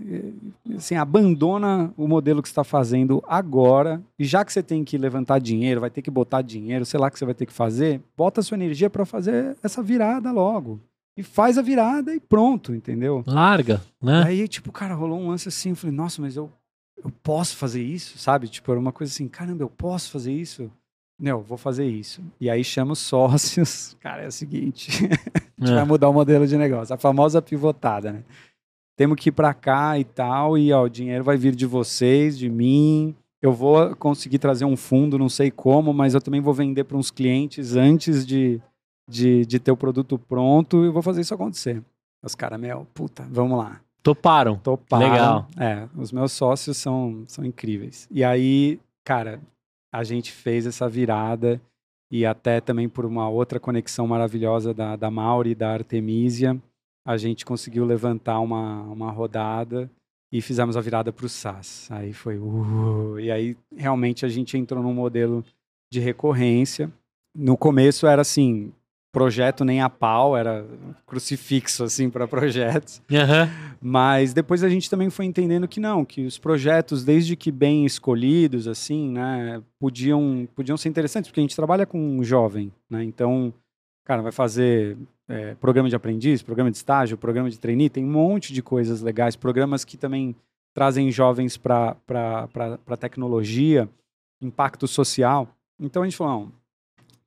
Eh, Assim, abandona o modelo que você está fazendo agora. E já que você tem que levantar dinheiro, vai ter que botar dinheiro, sei lá o que você vai ter que fazer, bota sua energia para fazer essa virada logo. E faz a virada e pronto, entendeu? Larga, né? Aí, tipo, cara, rolou um lance assim, eu falei, nossa, mas eu, eu posso fazer isso, sabe? Tipo, era uma coisa assim, caramba, eu posso fazer isso? Não, vou fazer isso. E aí chama os sócios. Cara, é o seguinte, a gente vai É. mudar o modelo de negócio. A famosa pivotada, né? Temos que ir para cá e tal, e ó, o dinheiro vai vir de vocês, de mim. Eu vou conseguir trazer um fundo, não sei como, mas eu também vou vender para uns clientes antes de, de, de ter o produto pronto e vou fazer isso acontecer. Os caras, meu, puta, vamos lá. Toparam. Toparam. Legal. É, os meus sócios são, são incríveis. E aí, cara, a gente fez essa virada e até também por uma outra conexão maravilhosa da, da Mauri e da Artemisia, a gente conseguiu levantar uma, uma rodada e fizemos a virada para o SaaS. Aí foi, uh, e aí realmente a gente entrou num modelo de recorrência. No começo era assim, projeto nem a pau, era crucifixo assim para projetos. Aham. Mas depois a gente também foi entendendo que não, que os projetos, desde que bem escolhidos, assim, né, podiam, podiam ser interessantes, porque a gente trabalha com um jovem, né? Então, cara, vai fazer é, programa de aprendiz, programa de estágio, programa de trainee, tem um monte de coisas legais, programas que também trazem jovens para a tecnologia, impacto social. Então a gente falou, não,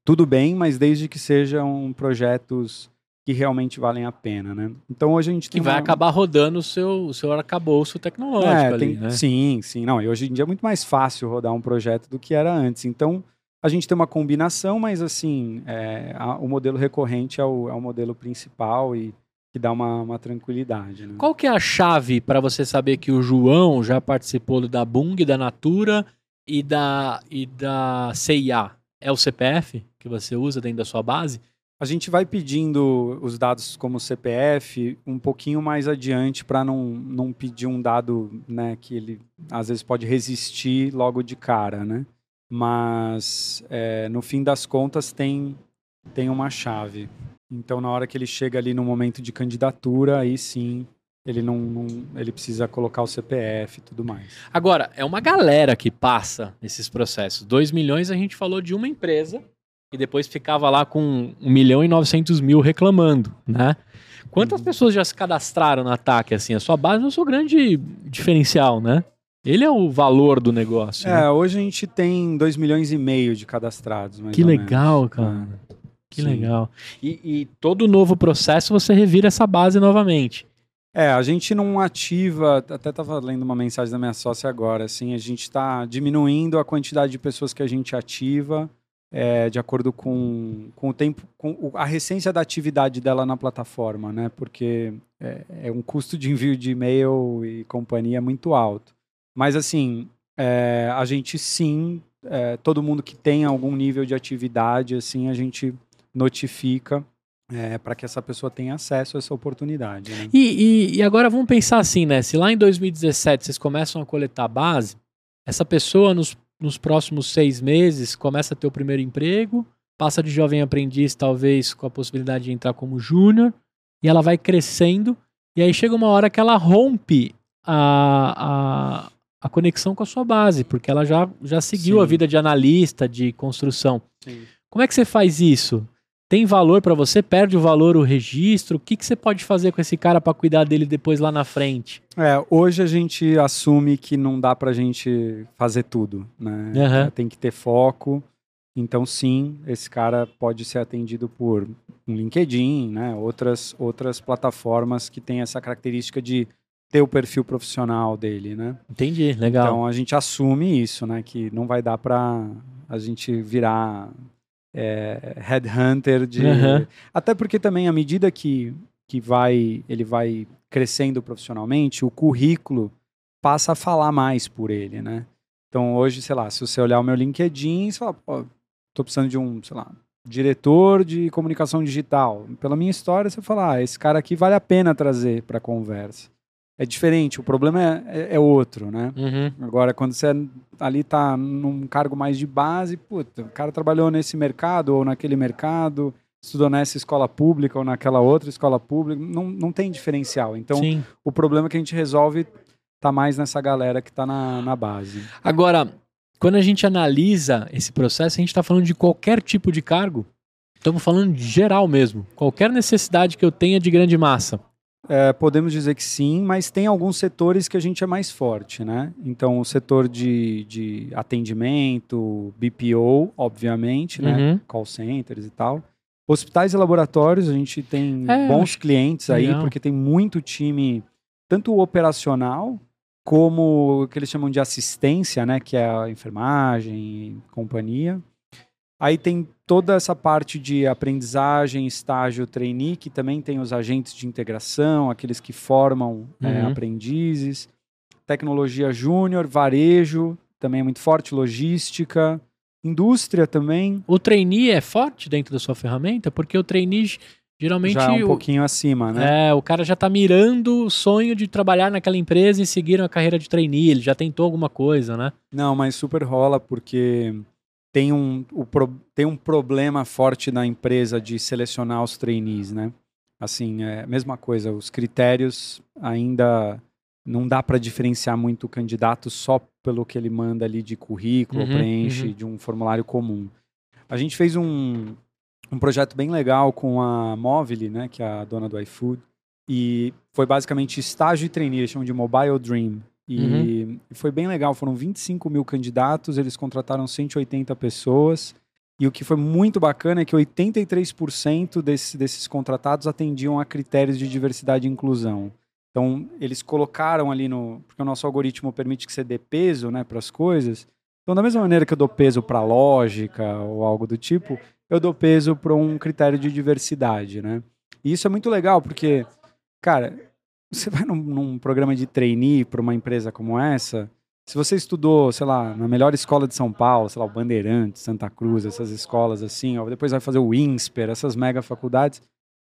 tudo bem, mas desde que sejam projetos que realmente valem a pena, né? Então hoje a gente Que tem vai uma- acabar rodando o seu, o seu arcabouço tecnológico é, ali, tem- né? Sim, sim. Não, e hoje em dia é muito mais fácil rodar um projeto do que era antes. Então, a gente tem uma combinação, mas assim, é, a- o modelo recorrente é o, é o modelo principal e que dá uma, uma tranquilidade. Né? Qual que é a chave para você saber que o João já participou da Bung, da Natura e da, e da CIA? É o CPF que você usa dentro da sua base? A gente vai pedindo os dados como CPF um pouquinho mais adiante para não, não pedir um dado né, que ele às vezes pode resistir logo de cara, né? Mas é, no fim das contas tem, tem uma chave. Então na hora que ele chega ali no momento de candidatura, aí sim ele não, não- ele precisa colocar o CPF e tudo mais. Agora, é uma galera que passa nesses processos. 2 milhões a gente falou de uma empresa e depois ficava lá com 1 milhão e 900 mil reclamando, né? Quantas Uhum. pessoas já se cadastraram no ataque? Assim, a sua base é o seu grande diferencial, né? Ele é o valor do negócio. né? É, hoje a gente tem 2 milhões e meio de cadastrados. Que legal, menos. cara. Que Sim. legal. E, e todo novo processo você revira essa base novamente. É, a gente não ativa, até estava lendo uma mensagem da minha sócia agora, assim, a gente está diminuindo a quantidade de pessoas que a gente ativa é, de acordo com, com o tempo, com a recência da atividade dela na plataforma, né? Porque é, é um custo de envio de e-mail e companhia muito alto. Mas assim, é, a gente sim, é, todo mundo que tem algum nível de atividade, assim, a gente notifica para que essa pessoa tenha acesso a essa oportunidade. Né? E, e- e agora vamos pensar assim, né? Se lá em 2017 vocês começam a coletar base, essa pessoa nos, nos próximos seis meses começa a ter o primeiro emprego, passa de jovem aprendiz, talvez com a possibilidade de entrar como júnior, e ela vai crescendo, e aí chega uma hora que ela rompe a, a, a conexão com a sua base, porque ela já, já seguiu Sim. a vida de analista, de construção. Sim. Como é que você faz isso? Tem valor pra você? Perde o valor o registro? O que, que você pode fazer com esse cara pra cuidar dele depois lá na frente? É, hoje a gente assume que não dá pra gente fazer tudo, né? Aham. Tem que ter foco. Então, sim, esse cara pode ser atendido por um LinkedIn, né? Outras, outras plataformas que têm essa característica de ter o perfil profissional dele, né? Entendi, legal. Então, a gente assume isso, né? Que não vai dar pra a gente virar é, headhunter de... Aham. Até porque também, à medida que, que vai, ele vai crescendo profissionalmente, o currículo passa a falar mais por ele, né? Então, hoje, sei lá, se você olhar o meu LinkedIn, você fala, pô, tô precisando de um, sei lá, diretor de comunicação digital. Pela minha história, você fala, ah, esse cara aqui vale a pena trazer para conversa. É diferente, o problema é, é, é outro, né? Uhum. Agora, quando você ali tá num cargo mais de base, puta, o cara trabalhou nesse mercado ou naquele mercado, estudou nessa escola pública ou naquela outra escola pública, não, não tem diferencial. Então, Sim. o problema que a gente resolve tá mais nessa galera que tá na, na base. Agora, quando a gente analisa esse processo, a gente está falando de qualquer tipo de cargo. Estamos falando de geral mesmo. Qualquer necessidade que eu tenha de grande massa. É, podemos dizer que sim, mas tem alguns setores que a gente é mais forte, né? Então, o setor de, de atendimento, BPO, obviamente, né? Uhum. Call centers e tal. Hospitais e laboratórios, a gente tem É, bons clientes aí, legal. porque tem muito time, tanto operacional, como o que eles chamam de assistência, né? Que é a enfermagem companhia. Aí tem toda essa parte de aprendizagem, estágio, trainee, que também tem os agentes de integração, aqueles que formam é, Uhum. aprendizes. Tecnologia júnior, varejo, também é muito forte, logística. Indústria também, O trainee é forte dentro da sua ferramenta? Porque o trainee geralmente. já é um o- pouquinho acima, né? É, o cara já tá mirando o sonho de trabalhar naquela empresa e seguir uma carreira de trainee, ele já tentou alguma coisa, né? Não, mas super rola porque tem um, o tem um problema forte na empresa de selecionar os trainees, né? Assim, é a mesma coisa, os critérios ainda não dá para diferenciar muito o candidato só pelo que ele manda ali de currículo, Uhum, preenche uhum. de um formulário comum. A gente fez um, um projeto bem legal com a Movile, né, que é a dona do iFood, e foi basicamente estágio e trainee, eles chamam de Mobile Dream. E foi bem legal, foram 25 mil candidatos, eles contrataram 180 pessoas. E o que foi muito bacana é que 83% desse, desses contratados atendiam a critérios de diversidade e inclusão. Então, eles colocaram ali no. Porque o nosso algoritmo permite que você dê peso né, para as coisas. Então, da mesma maneira que eu dou peso para lógica ou algo do tipo, eu dou peso para um critério de diversidade. Né? E isso é muito legal, porque, cara, você vai num, num programa de trainee para uma empresa como essa, se você estudou, sei lá, na melhor escola de São Paulo, sei lá, o Bandeirantes, Santa Cruz, essas escolas assim, ó, depois vai fazer o INSPER, essas mega faculdades,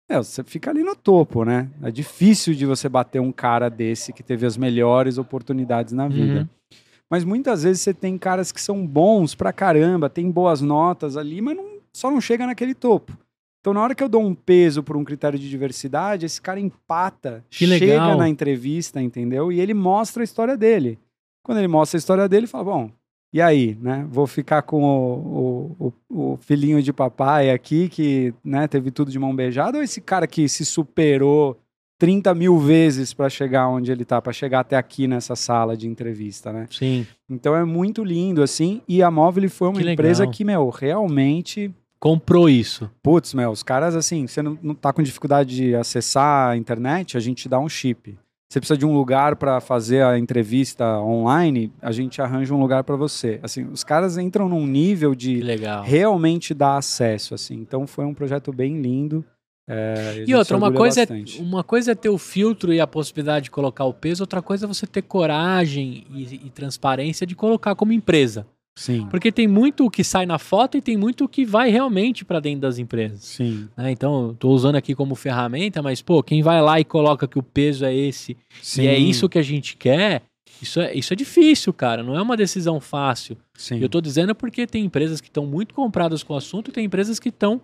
é, você fica ali no topo, né? É difícil de você bater um cara desse que teve as melhores oportunidades na vida. Uhum. Mas muitas vezes você tem caras que são bons pra caramba, tem boas notas ali, mas não- só não chega naquele topo. Então, na hora que eu dou um peso por um critério de diversidade, esse cara empata, Que chega legal. na entrevista, entendeu? E ele mostra a história dele. Quando ele mostra a história dele, ele fala: Bom, e aí, né? Vou ficar com o, o, o- filhinho de papai aqui que né, teve tudo de mão beijada, ou esse cara que se superou 30 mil vezes para chegar onde ele tá, para chegar até aqui nessa sala de entrevista, né? Sim. Então é muito lindo, assim. E a Móvel foi uma Que legal. empresa que, meu, realmente. Comprou isso. Putz, meu, os caras, assim, você não, não tá com dificuldade de acessar a internet, a gente dá um chip. Você precisa de um lugar para fazer a entrevista online, a gente arranja um lugar para você. Assim, os caras entram num nível de realmente dar acesso, assim. Então foi um projeto bem lindo. é, E outra, uma coisa, é, uma coisa é ter o filtro e a possibilidade de colocar o peso, outra coisa é você ter coragem e, e transparência de colocar como empresa. Sim, Porque tem muito o que sai na foto e tem muito o que vai realmente para dentro das empresas. sim, né? Então, estou usando aqui como ferramenta, mas, pô, quem vai lá e coloca que o peso é esse sim. e é isso que a gente quer, isso é, isso é difícil, cara. Não é uma decisão fácil. Sim. Eu tô dizendo porque tem empresas que estão muito compradas com o assunto e tem empresas que estão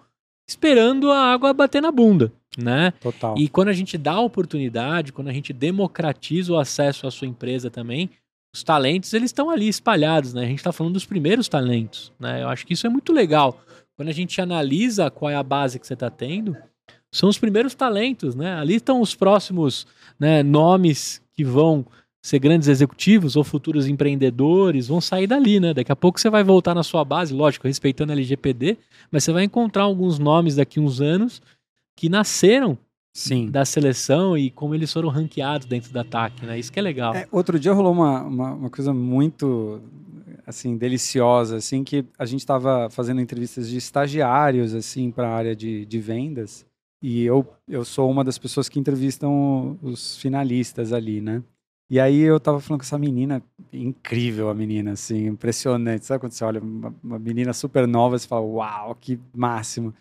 esperando a água bater na bunda, né? Total. E quando a gente dá a oportunidade, quando a gente democratiza o acesso à sua empresa também, os talentos eles estão ali espalhados, né? A gente está falando dos primeiros talentos, né? Eu acho que isso é muito legal. Quando a gente analisa qual é a base que você está tendo, são os primeiros talentos, né? Ali estão os próximos né, nomes que vão ser grandes executivos ou futuros empreendedores, vão sair dali, né? Daqui a pouco você vai voltar na sua base, lógico, respeitando a LGPD, mas você vai encontrar alguns nomes daqui uns anos que nasceram Sim. da seleção e como eles foram ranqueados dentro do ataque, né? Isso que é legal. É, outro dia rolou uma, uma, uma coisa muito assim deliciosa, assim que a gente estava fazendo entrevistas de estagiários assim para a área de, de vendas e eu, eu sou uma das pessoas que entrevistam os finalistas ali, né? E aí eu tava falando com essa menina, incrível a menina, assim, impressionante. Sabe quando você olha uma, uma menina super nova e você fala, uau, que máximo.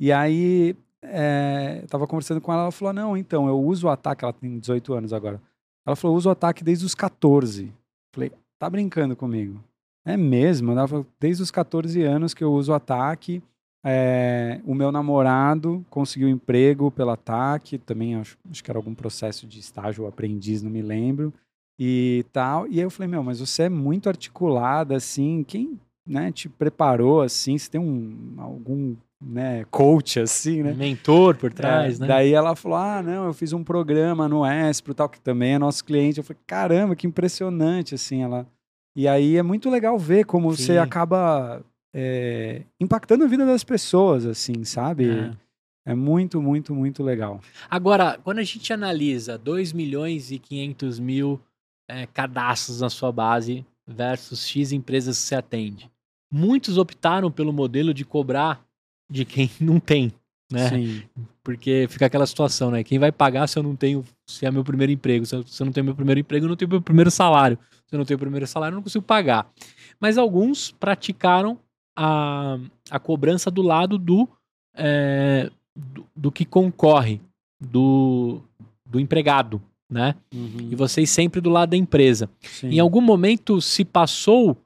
E aí é, tava conversando com ela, ela falou, não, então, eu uso o ataque, ela tem 18 anos agora. Ela falou, uso o ataque desde os 14. Falei, tá brincando comigo? É mesmo? Ela falou, desde os 14 anos que eu uso o ataque. É, o meu namorado conseguiu emprego pelo ataque, também acho, acho que era algum processo de estágio ou aprendiz, não me lembro. E tal. E aí eu falei, meu, mas você é muito articulada, assim, quem né, te preparou assim? Você tem um, algum né, coach assim, né? Mentor por trás, É, né? Daí ela falou: Ah, não, eu fiz um programa no Espro, tal, que também é nosso cliente. Eu falei: Caramba, que impressionante, assim. Ela... E aí é muito legal ver como Sim. você acaba é, impactando a vida das pessoas, assim, sabe? É. É. muito, muito, muito legal. Agora, quando a gente analisa 2 milhões e 500 mil é, cadastros na sua base versus X empresas que você atende, muitos optaram pelo modelo de cobrar de quem não tem, né? Sim, Porque fica aquela situação, né? Quem vai pagar se eu não tenho, se é meu primeiro emprego? Se eu, se eu não tenho meu primeiro emprego, eu não tenho meu primeiro salário. Se eu não tenho o primeiro salário, eu não consigo pagar. Mas alguns praticaram a, a cobrança do lado do, é, do, do que concorre, do, do empregado, né? Uhum. E vocês sempre do lado da empresa. Sim. Em algum momento se passou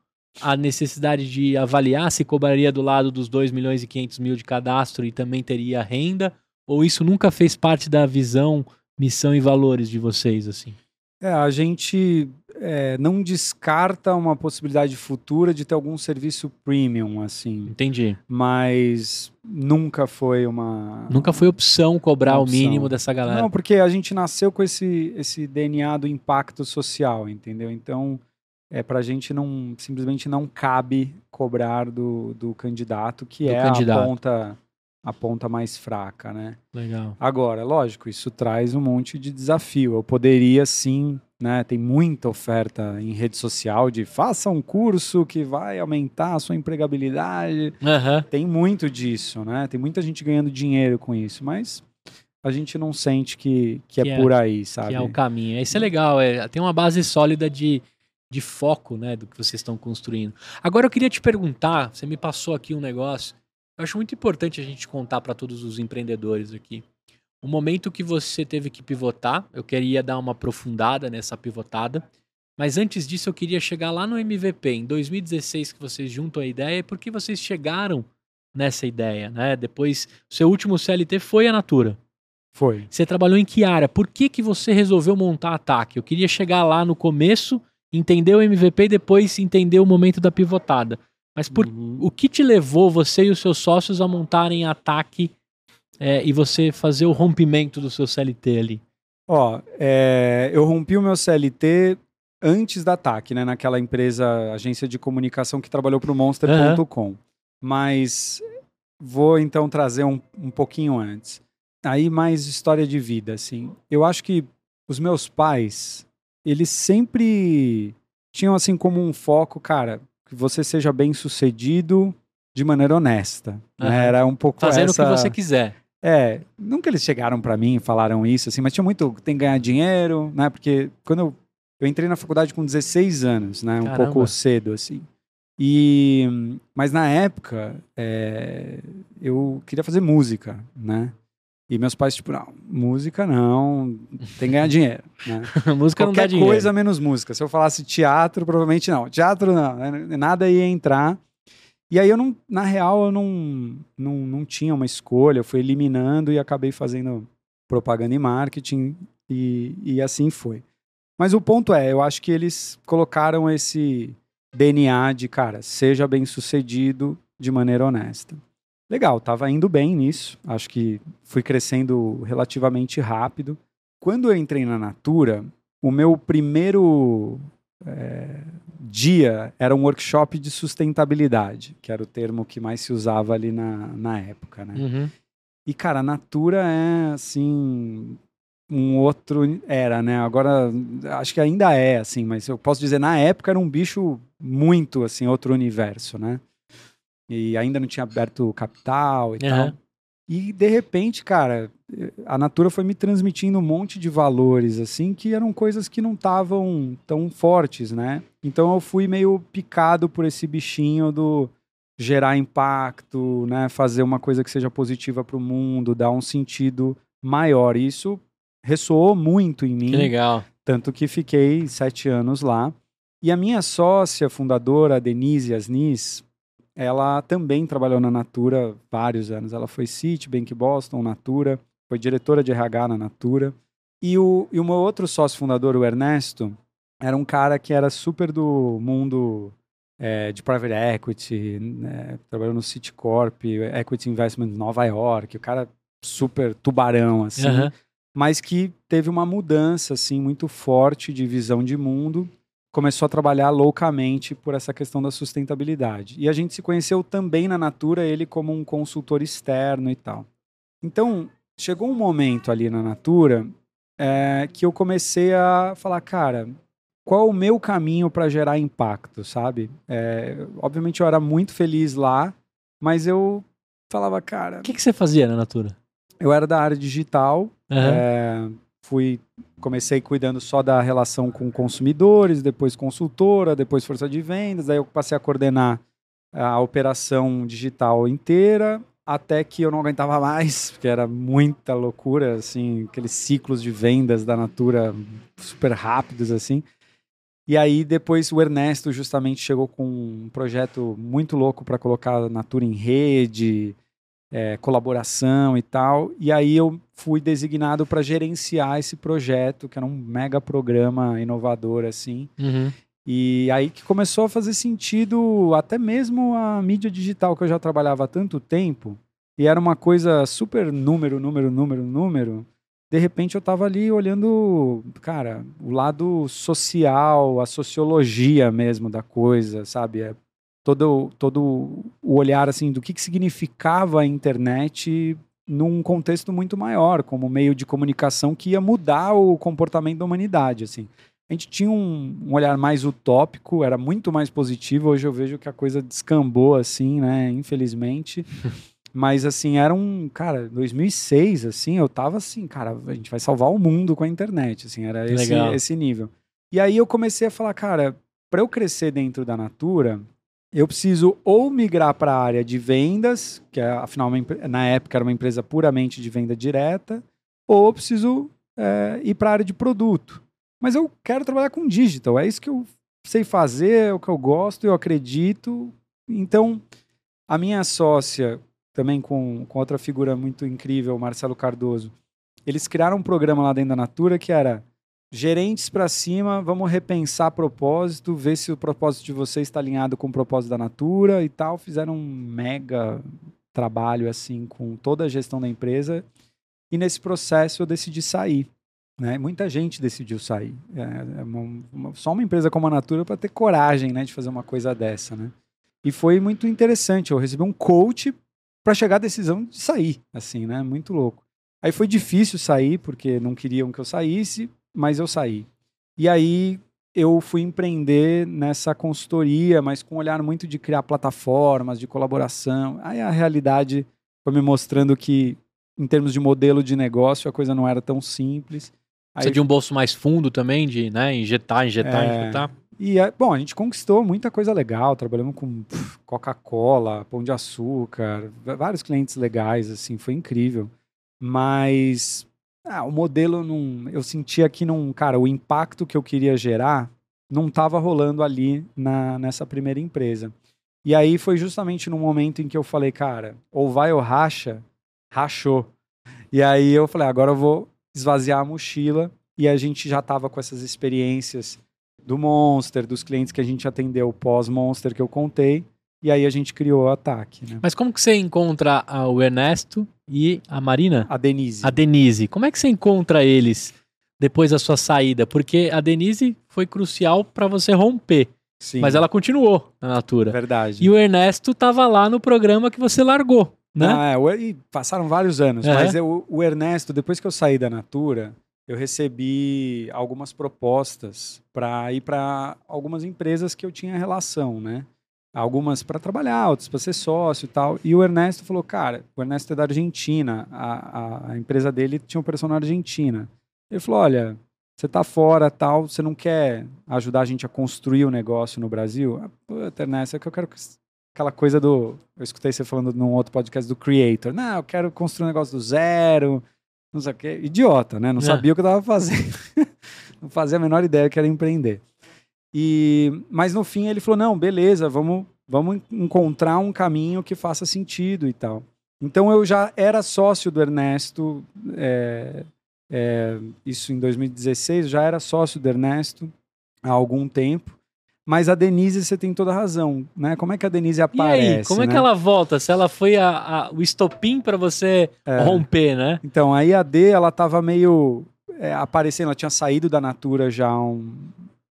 a necessidade de avaliar se cobraria do lado dos 2 milhões e 500 mil de cadastro e também teria renda? Ou isso nunca fez parte da visão, missão e valores de vocês, assim? É, a gente é, não descarta uma possibilidade futura de ter algum serviço premium, assim. Entendi. Mas nunca foi uma. Nunca foi opção cobrar Uma o opção. mínimo dessa galera. Não, porque a gente nasceu com esse, esse DNA do impacto social, entendeu? Então, é, pra gente não simplesmente não cabe cobrar do, do candidato, que Do é candidato. a ponta a ponta mais fraca, né? Legal. Agora, lógico, isso traz um monte de desafio. Eu poderia sim, né? Tem muita oferta em rede social de faça um curso que vai aumentar a sua empregabilidade. Aham. Tem muito disso, né? Tem muita gente ganhando dinheiro com isso, mas a gente não sente que, que, é, Que é- por aí, sabe? Que é o caminho. Isso é legal, é, tem uma base sólida de, de foco, né, do que vocês estão construindo. Agora eu queria te perguntar, você me passou aqui um negócio, eu acho muito importante a gente contar para todos os empreendedores aqui. O momento que você teve que pivotar, eu queria dar uma aprofundada nessa pivotada, mas antes disso eu queria chegar lá no MVP, em 2016 que vocês juntam a ideia, e por que vocês chegaram nessa ideia, né? Depois, o seu último CLT foi a Natura. Foi. Você trabalhou em que área? Por que, que você resolveu montar ataque? Eu queria chegar lá no começo, entender o MVP e depois entender o momento da pivotada. Mas por, Uhum. o que te levou você e os seus sócios a montarem ataque é, e você fazer o rompimento do seu CLT ali? Ó, é, eu rompi o meu CLT antes da TAC, né? Naquela empresa, agência de comunicação que trabalhou para o Monster.com. Mas vou então trazer um, um pouquinho antes. Aí mais história de vida, assim. Eu acho que os meus pais, eles sempre tinham assim como um foco, cara, que você seja bem sucedido de maneira honesta. né? Aham. Era um pouco Fazendo essa... o que você quiser. É, nunca eles chegaram pra mim e falaram isso, assim, mas tinha muito, tem que ganhar dinheiro, né? Porque quando eu, eu entrei na faculdade com 16 anos, né? Um Caramba. pouco cedo, assim. E, mas na época, é, eu queria fazer música, né? E meus pais, tipo, não, música não, tem que ganhar dinheiro, né? Música não dá Qualquer dinheiro. coisa menos música. Se eu falasse teatro, provavelmente não. Teatro não, né? nada ia entrar. E aí eu não, na real, eu não, não, não tinha uma escolha, eu fui eliminando e acabei fazendo propaganda e marketing e, e assim foi. Mas o ponto é, eu acho que eles colocaram esse DNA de, cara, seja bem sucedido de maneira honesta. Legal, tava indo bem nisso, acho que fui crescendo relativamente rápido. Quando eu entrei na Natura, o meu primeiro é, dia era um workshop de sustentabilidade, que era o termo que mais se usava ali na, na época, né? Uhum. E, cara, a Natura é, assim, um outro... Era, né? Agora, acho que ainda é, assim, mas eu posso dizer, na época era um bicho muito, assim, outro universo, né? E ainda não tinha aberto capital e Aham. tal. E, de repente, cara, a Natura foi me transmitindo um monte de valores, assim, que eram coisas que não estavam tão fortes, né? Então eu fui meio picado por esse bichinho do gerar impacto, né? Fazer uma coisa que seja positiva para o mundo, dar um sentido maior. E Isso ressoou muito em mim. Que legal. Tanto que fiquei sete anos lá. E a minha sócia fundadora, Denise Asnis, ela também trabalhou na Natura vários anos. Ela foi Citibank Boston, Natura, foi diretora de RH na Natura. E o, e o meu outro sócio fundador, o Ernesto, era um cara que era super do mundo é, de private equity, né? trabalhou no Citicorp, Equity Investment Nova York, o cara super tubarão, assim Aham. mas que teve uma mudança assim muito forte de visão de mundo, começou a trabalhar loucamente por essa questão da sustentabilidade. E a gente se conheceu também na Natura, ele como um consultor externo e tal. Então, chegou um momento ali na Natura é, que eu comecei a falar, cara, qual o meu caminho para gerar impacto, sabe? É, obviamente eu era muito feliz lá, mas eu falava, cara, O que, que você fazia na Natura? eu era da área digital, é, fui comecei cuidando só da relação com consumidores, depois consultora, depois força de vendas, aí eu passei a coordenar a operação digital inteira, até que eu não aguentava mais, porque era muita loucura, assim, aqueles ciclos de vendas da Natura super rápidos, assim. E aí depois o Ernesto justamente chegou com um projeto muito louco para colocar a Natura em rede, é, colaboração e tal. E aí eu fui designado para gerenciar esse projeto, que era um mega programa inovador assim. Uhum. E aí que começou a fazer sentido até mesmo a mídia digital que eu já trabalhava há tanto tempo. E era uma coisa super número, número, número, número de repente eu estava ali olhando, cara, o lado social, a sociologia mesmo da coisa, sabe? É todo, todo o olhar assim do que, que significava a internet num contexto muito maior, como meio de comunicação que ia mudar o comportamento da humanidade, assim. A gente tinha um, um olhar mais utópico, era muito mais positivo. Hoje eu vejo que a coisa descambou assim, né? Infelizmente. Mas, assim, era um. Cara, 2006, assim, eu tava assim, cara, a gente vai salvar o mundo com a internet, assim, era esse, esse nível. E aí eu comecei a falar, cara, para eu crescer dentro da Natura, eu preciso ou migrar para a área de vendas, que é, afinal, uma, na época era uma empresa puramente de venda direta, ou eu preciso é, ir para a área de produto. Mas eu quero trabalhar com digital, é isso que eu sei fazer, é o que eu gosto, eu acredito. Então, a minha sócia, também com, com outra figura muito incrível, Marcelo Cardoso. Eles criaram um programa lá dentro da Natura que era gerentes para cima, vamos repensar propósito, ver se o propósito de vocês está alinhado com o propósito da Natura e tal. Fizeram um mega trabalho assim com toda a gestão da empresa. E nesse processo eu decidi sair. Né? Muita gente decidiu sair. É, é uma, uma, só uma empresa como a Natura para ter coragem né, de fazer uma coisa dessa. Né? E foi muito interessante. Eu recebi um coach para chegar à decisão de sair, assim, né? Muito louco. Aí foi difícil sair, porque não queriam que eu saísse, mas eu saí. E aí eu fui empreender nessa consultoria, mas com um olhar muito de criar plataformas, de colaboração. Aí a realidade foi me mostrando que, em termos de modelo de negócio, a coisa não era tão simples. Aí, Você de um bolso mais fundo também, de né, injetar, injetar, é, injetar? E, é, bom, a gente conquistou muita coisa legal, trabalhamos com Coca-Cola, Pão de Açúcar, vários clientes legais, assim, foi incrível. Mas ah, o modelo não. Eu sentia que não. Cara, o impacto que eu queria gerar não estava rolando ali na, nessa primeira empresa. E aí foi justamente no momento em que eu falei, cara, ou vai ou racha, rachou. E aí eu falei, agora eu vou esvaziar a mochila. E a gente já estava com essas experiências do Monster, dos clientes que a gente atendeu pós-Monster que eu contei. E aí a gente criou o ataque. Né? Mas como que você encontra o Ernesto e a Marina? A Denise. A Denise. Como é que você encontra eles depois da sua saída? Porque a Denise foi crucial para você romper. Sim. Mas ela continuou na Natura. Verdade. E o Ernesto estava lá no programa que você largou, né? Ah, é, e passaram vários anos. É. Mas eu, o Ernesto, depois que eu saí da Natura, eu recebi algumas propostas para ir para algumas empresas que eu tinha relação, né? Algumas para trabalhar, outras para ser sócio e tal. E o Ernesto falou, cara, o Ernesto é da Argentina, a, a, a empresa dele tinha um pessoal na Argentina. Ele falou, olha, você tá fora tal, você não quer ajudar a gente a construir o um negócio no Brasil? Ah, puta, Ernesto, é que eu quero aquela coisa do. Eu escutei você falando num outro podcast do Creator. Não, eu quero construir um negócio do zero, não sei o quê. Idiota, né? Não é. sabia o que eu estava fazendo. não fazia a menor ideia que era empreender. E, mas no fim ele falou: não, beleza, vamos, vamos encontrar um caminho que faça sentido e tal. Então eu já era sócio do Ernesto, é, é, isso em 2016, já era sócio do Ernesto há algum tempo. Mas a Denise, você tem toda a razão, né? Como é que a Denise aparece? E aí, como né? é que ela volta? Se ela foi a, a, o estopim para você é. romper, né? Então, aí a D, ela tava meio é, aparecendo, ela tinha saído da Natura já há um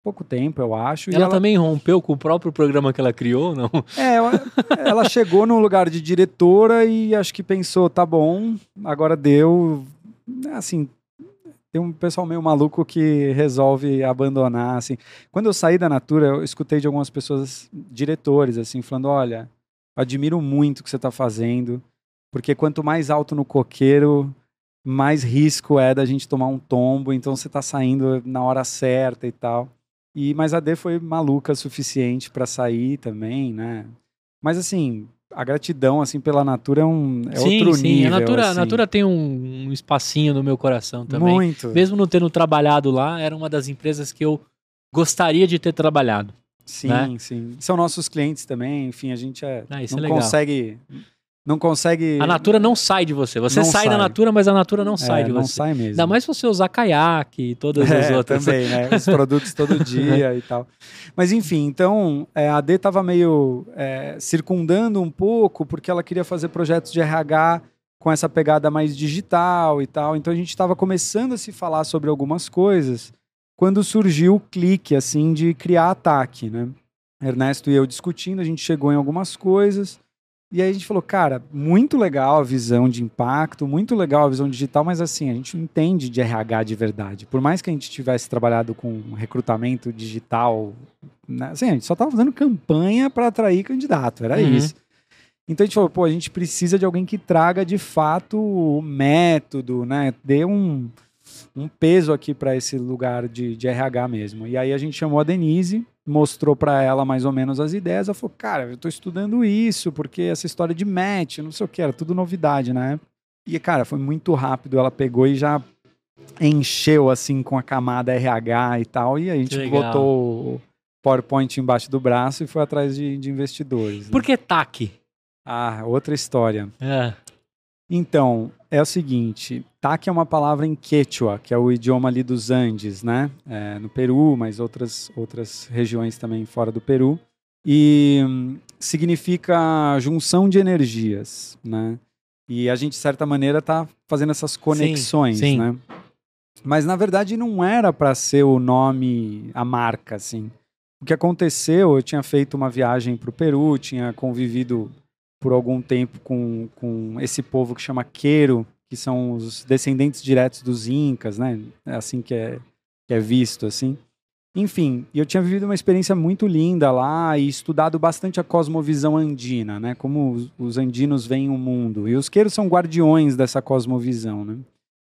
pouco tempo, eu acho. Ela, ela, também rompeu com o próprio programa que ela criou, não? É, ela, ela chegou no lugar de diretora e acho que pensou, tá bom, agora deu. Assim, tem um pessoal meio maluco que resolve abandonar, assim. Quando eu saí da Natura, eu escutei de algumas pessoas, diretores, assim, falando, olha, admiro muito o que você está fazendo, porque quanto mais alto no coqueiro, mais risco é da gente tomar um tombo, então você está saindo na hora certa e tal. E mas a D foi maluca o suficiente para sair também, né? Mas assim, a gratidão assim pela Natura é um é sim, outro sim. nível. A Natura, assim. a Natura tem um, um, espacinho no meu coração também. Muito. Mesmo não tendo trabalhado lá, era uma das empresas que eu gostaria de ter trabalhado. Sim, né? sim. São nossos clientes também, enfim, a gente é, Ah, não é legal. consegue não consegue A Natura não sai de você. Você Não sai, da sai. Natura, mas a Natura não é, sai de não você. sai mesmo. Ainda mais se você usar caiaque e todas as É, outras. também, né? Os produtos todo dia e tal. Mas enfim, então é, a D estava meio é, circundando um pouco porque ela queria fazer projetos de RH com essa pegada mais digital e tal. Então a gente estava começando a se falar sobre algumas coisas quando surgiu o clique assim de criar ataque, né? Ernesto e eu discutindo, a gente chegou em algumas coisas. E aí a gente falou, cara, muito legal a visão de impacto, muito legal a visão digital, mas assim, a gente não entende de RH de verdade. Por mais que a gente tivesse trabalhado com recrutamento digital, né, assim, a gente só estava fazendo campanha para atrair candidato, era Uhum. isso. Então a gente falou, pô, a gente precisa de alguém que traga de fato o método, né? Dê um, um peso aqui para esse lugar de, de RH mesmo. E aí a gente chamou a Denise, mostrou para ela mais ou menos as ideias. Ela falou, cara, eu tô estudando isso, porque essa história de match, não sei o que, era tudo novidade na época. E, cara, foi muito rápido. Ela pegou e já encheu, assim, com a camada RH e tal. E a gente legal. botou o PowerPoint embaixo do braço e foi atrás de, de investidores. né? Por que TAC? Ah, outra história. É. Então, é o seguinte, TAC é uma palavra em quechua, que é o idioma ali dos Andes, né? É, no Peru, mas outras, outras regiões também fora do Peru. E hum, significa junção de energias, né? E a gente, de certa maneira, está fazendo essas conexões, sim. né? Mas, na verdade, não era para ser o nome, a marca, assim. O que aconteceu, eu tinha feito uma viagem para o Peru, tinha convivido por algum tempo com, com esse povo que chama Queiro, que são os descendentes diretos dos Incas, né? É assim que é, que é visto, assim. Enfim, eu tinha vivido uma experiência muito linda lá e estudado bastante a cosmovisão andina, né? Como os, os andinos veem o mundo. E os Queiros são guardiões dessa cosmovisão, né?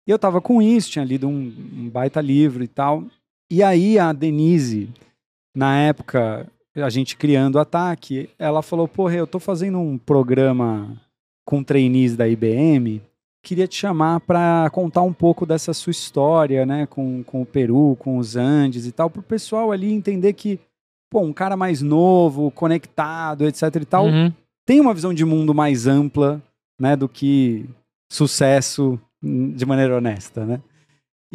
E eu tava com isso, tinha lido um, um baita livro e tal. E aí a Denise, na época, a gente criando o ataque, ela falou: Porra, eu tô fazendo um programa com trainees da IBM. Queria te chamar para contar um pouco dessa sua história, né, com, com o Peru, com os Andes e tal, para o pessoal ali entender que, pô, um cara mais novo, conectado, etc e tal, Uhum. tem uma visão de mundo mais ampla, né, do que sucesso hum, de maneira honesta, né?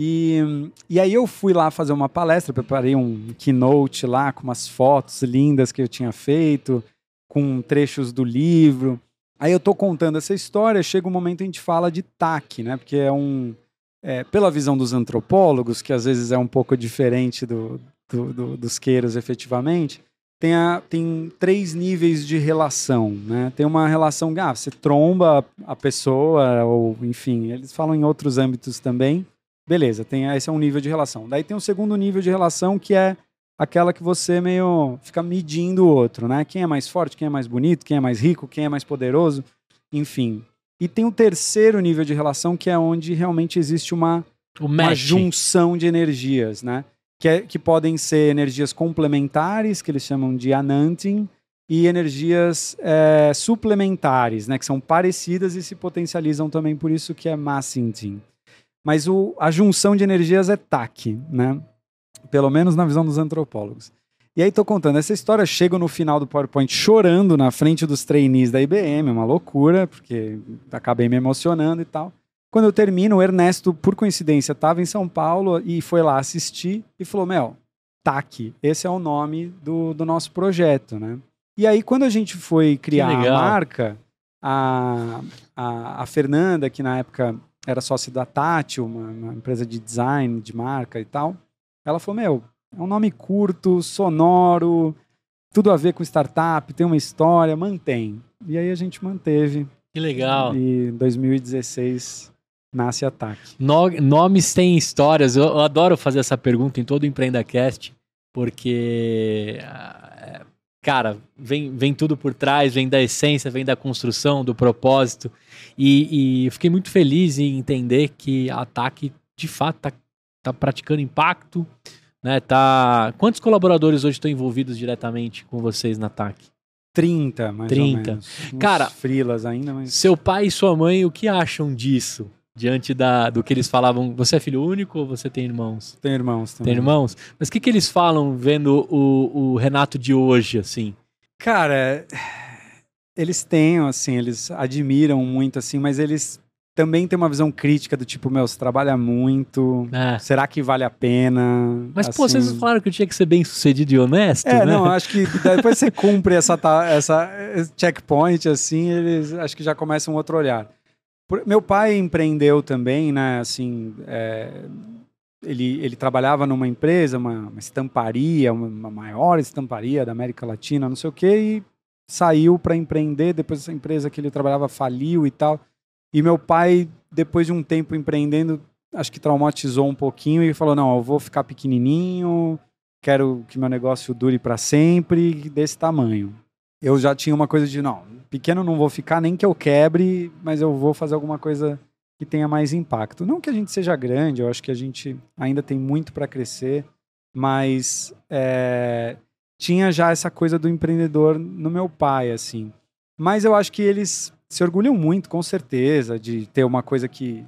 E, e aí eu fui lá fazer uma palestra, preparei um keynote lá com umas fotos lindas que eu tinha feito, com trechos do livro. Aí eu tô contando essa história, chega um momento em que a gente fala de TAC, né? Porque é um... é, pela visão dos antropólogos, que às vezes é um pouco diferente do, do- do- dos queiros efetivamente, tem, a- tem três níveis de relação, né? Tem uma relação, ah, você tromba a pessoa, ou enfim, eles falam em outros âmbitos também. Beleza, tem, esse é um nível de relação. Daí tem um segundo nível de relação que é aquela que você meio fica medindo o outro, né? Quem é mais forte, quem é mais bonito, quem é mais rico, quem é mais poderoso, enfim. E tem o terceiro nível de relação que é onde realmente existe uma uma junção de energias, né? Que, é- que podem ser energias complementares, que eles chamam de anantin, e energias é, suplementares, né? Que são parecidas e se potencializam também, por isso que é massintin. Mas o, a junção de energias é TAC, né? Pelo menos na visão dos antropólogos. E aí tô contando essa história, chego no final do PowerPoint chorando na frente dos trainees da IBM, uma loucura, porque acabei me emocionando e tal. Quando eu termino, o Ernesto, por coincidência, estava em São Paulo e foi lá assistir e falou: Mel, TAC, esse é o nome do, do nosso projeto, né? E aí, quando a gente foi criar a marca, a, a, a Fernanda, que na época era sócia da Tátil, uma, uma empresa de design, de marca e tal, ela falou: Meu, é um nome curto, sonoro, tudo a ver com startup, tem uma história, mantém. E aí a gente manteve. Que legal. E em 2016 nasce Ataque. No- nomes têm histórias. Eu, eu adoro fazer essa pergunta em todo o EmpreendaCast, porque, cara, vem, vem tudo por trás, vem da essência, vem da construção, do propósito. E, e eu fiquei muito feliz em entender que a Ataque, de fato, tá, tá praticando impacto. Né, tá... Quantos colaboradores hoje estão envolvidos diretamente com vocês na Ataque? 30, mais 30. ou menos. Uns Cara, frilas ainda, mas Seu pai e sua mãe, o que acham disso? Diante da, do que eles falavam. Você é filho único ou você tem irmãos? Tem irmãos também. Tem irmãos? Mas o que, que eles falam vendo o, o Renato de hoje, assim? Cara, eles têm, assim, eles admiram muito, assim, mas eles também têm uma visão crítica do tipo, meu, você trabalha muito, É. será que vale a pena? Mas, pô, Assim, vocês falaram que eu tinha que ser bem sucedido e honesto, É, né? não, acho que depois você cumpre essa, essa esse checkpoint, assim, eles acho que já começam um outro olhar. Meu pai empreendeu também, né, assim, é, ele, ele trabalhava numa empresa, uma, uma estamparia, uma maior estamparia da América Latina, não sei o quê, e saiu para empreender, depois essa empresa que ele trabalhava faliu e tal. E meu pai, depois de um tempo empreendendo, acho que traumatizou um pouquinho e falou: não, eu vou ficar pequenininho, quero que meu negócio dure para sempre, desse tamanho. Eu já tinha uma coisa de: não, pequeno não vou ficar, nem que eu quebre, mas eu vou fazer alguma coisa que tenha mais impacto. Não que a gente seja grande, eu acho que a gente ainda tem muito para crescer, mas é, tinha já essa coisa do empreendedor no meu pai, assim. Mas eu acho que eles se orgulham muito, com certeza, de ter uma coisa que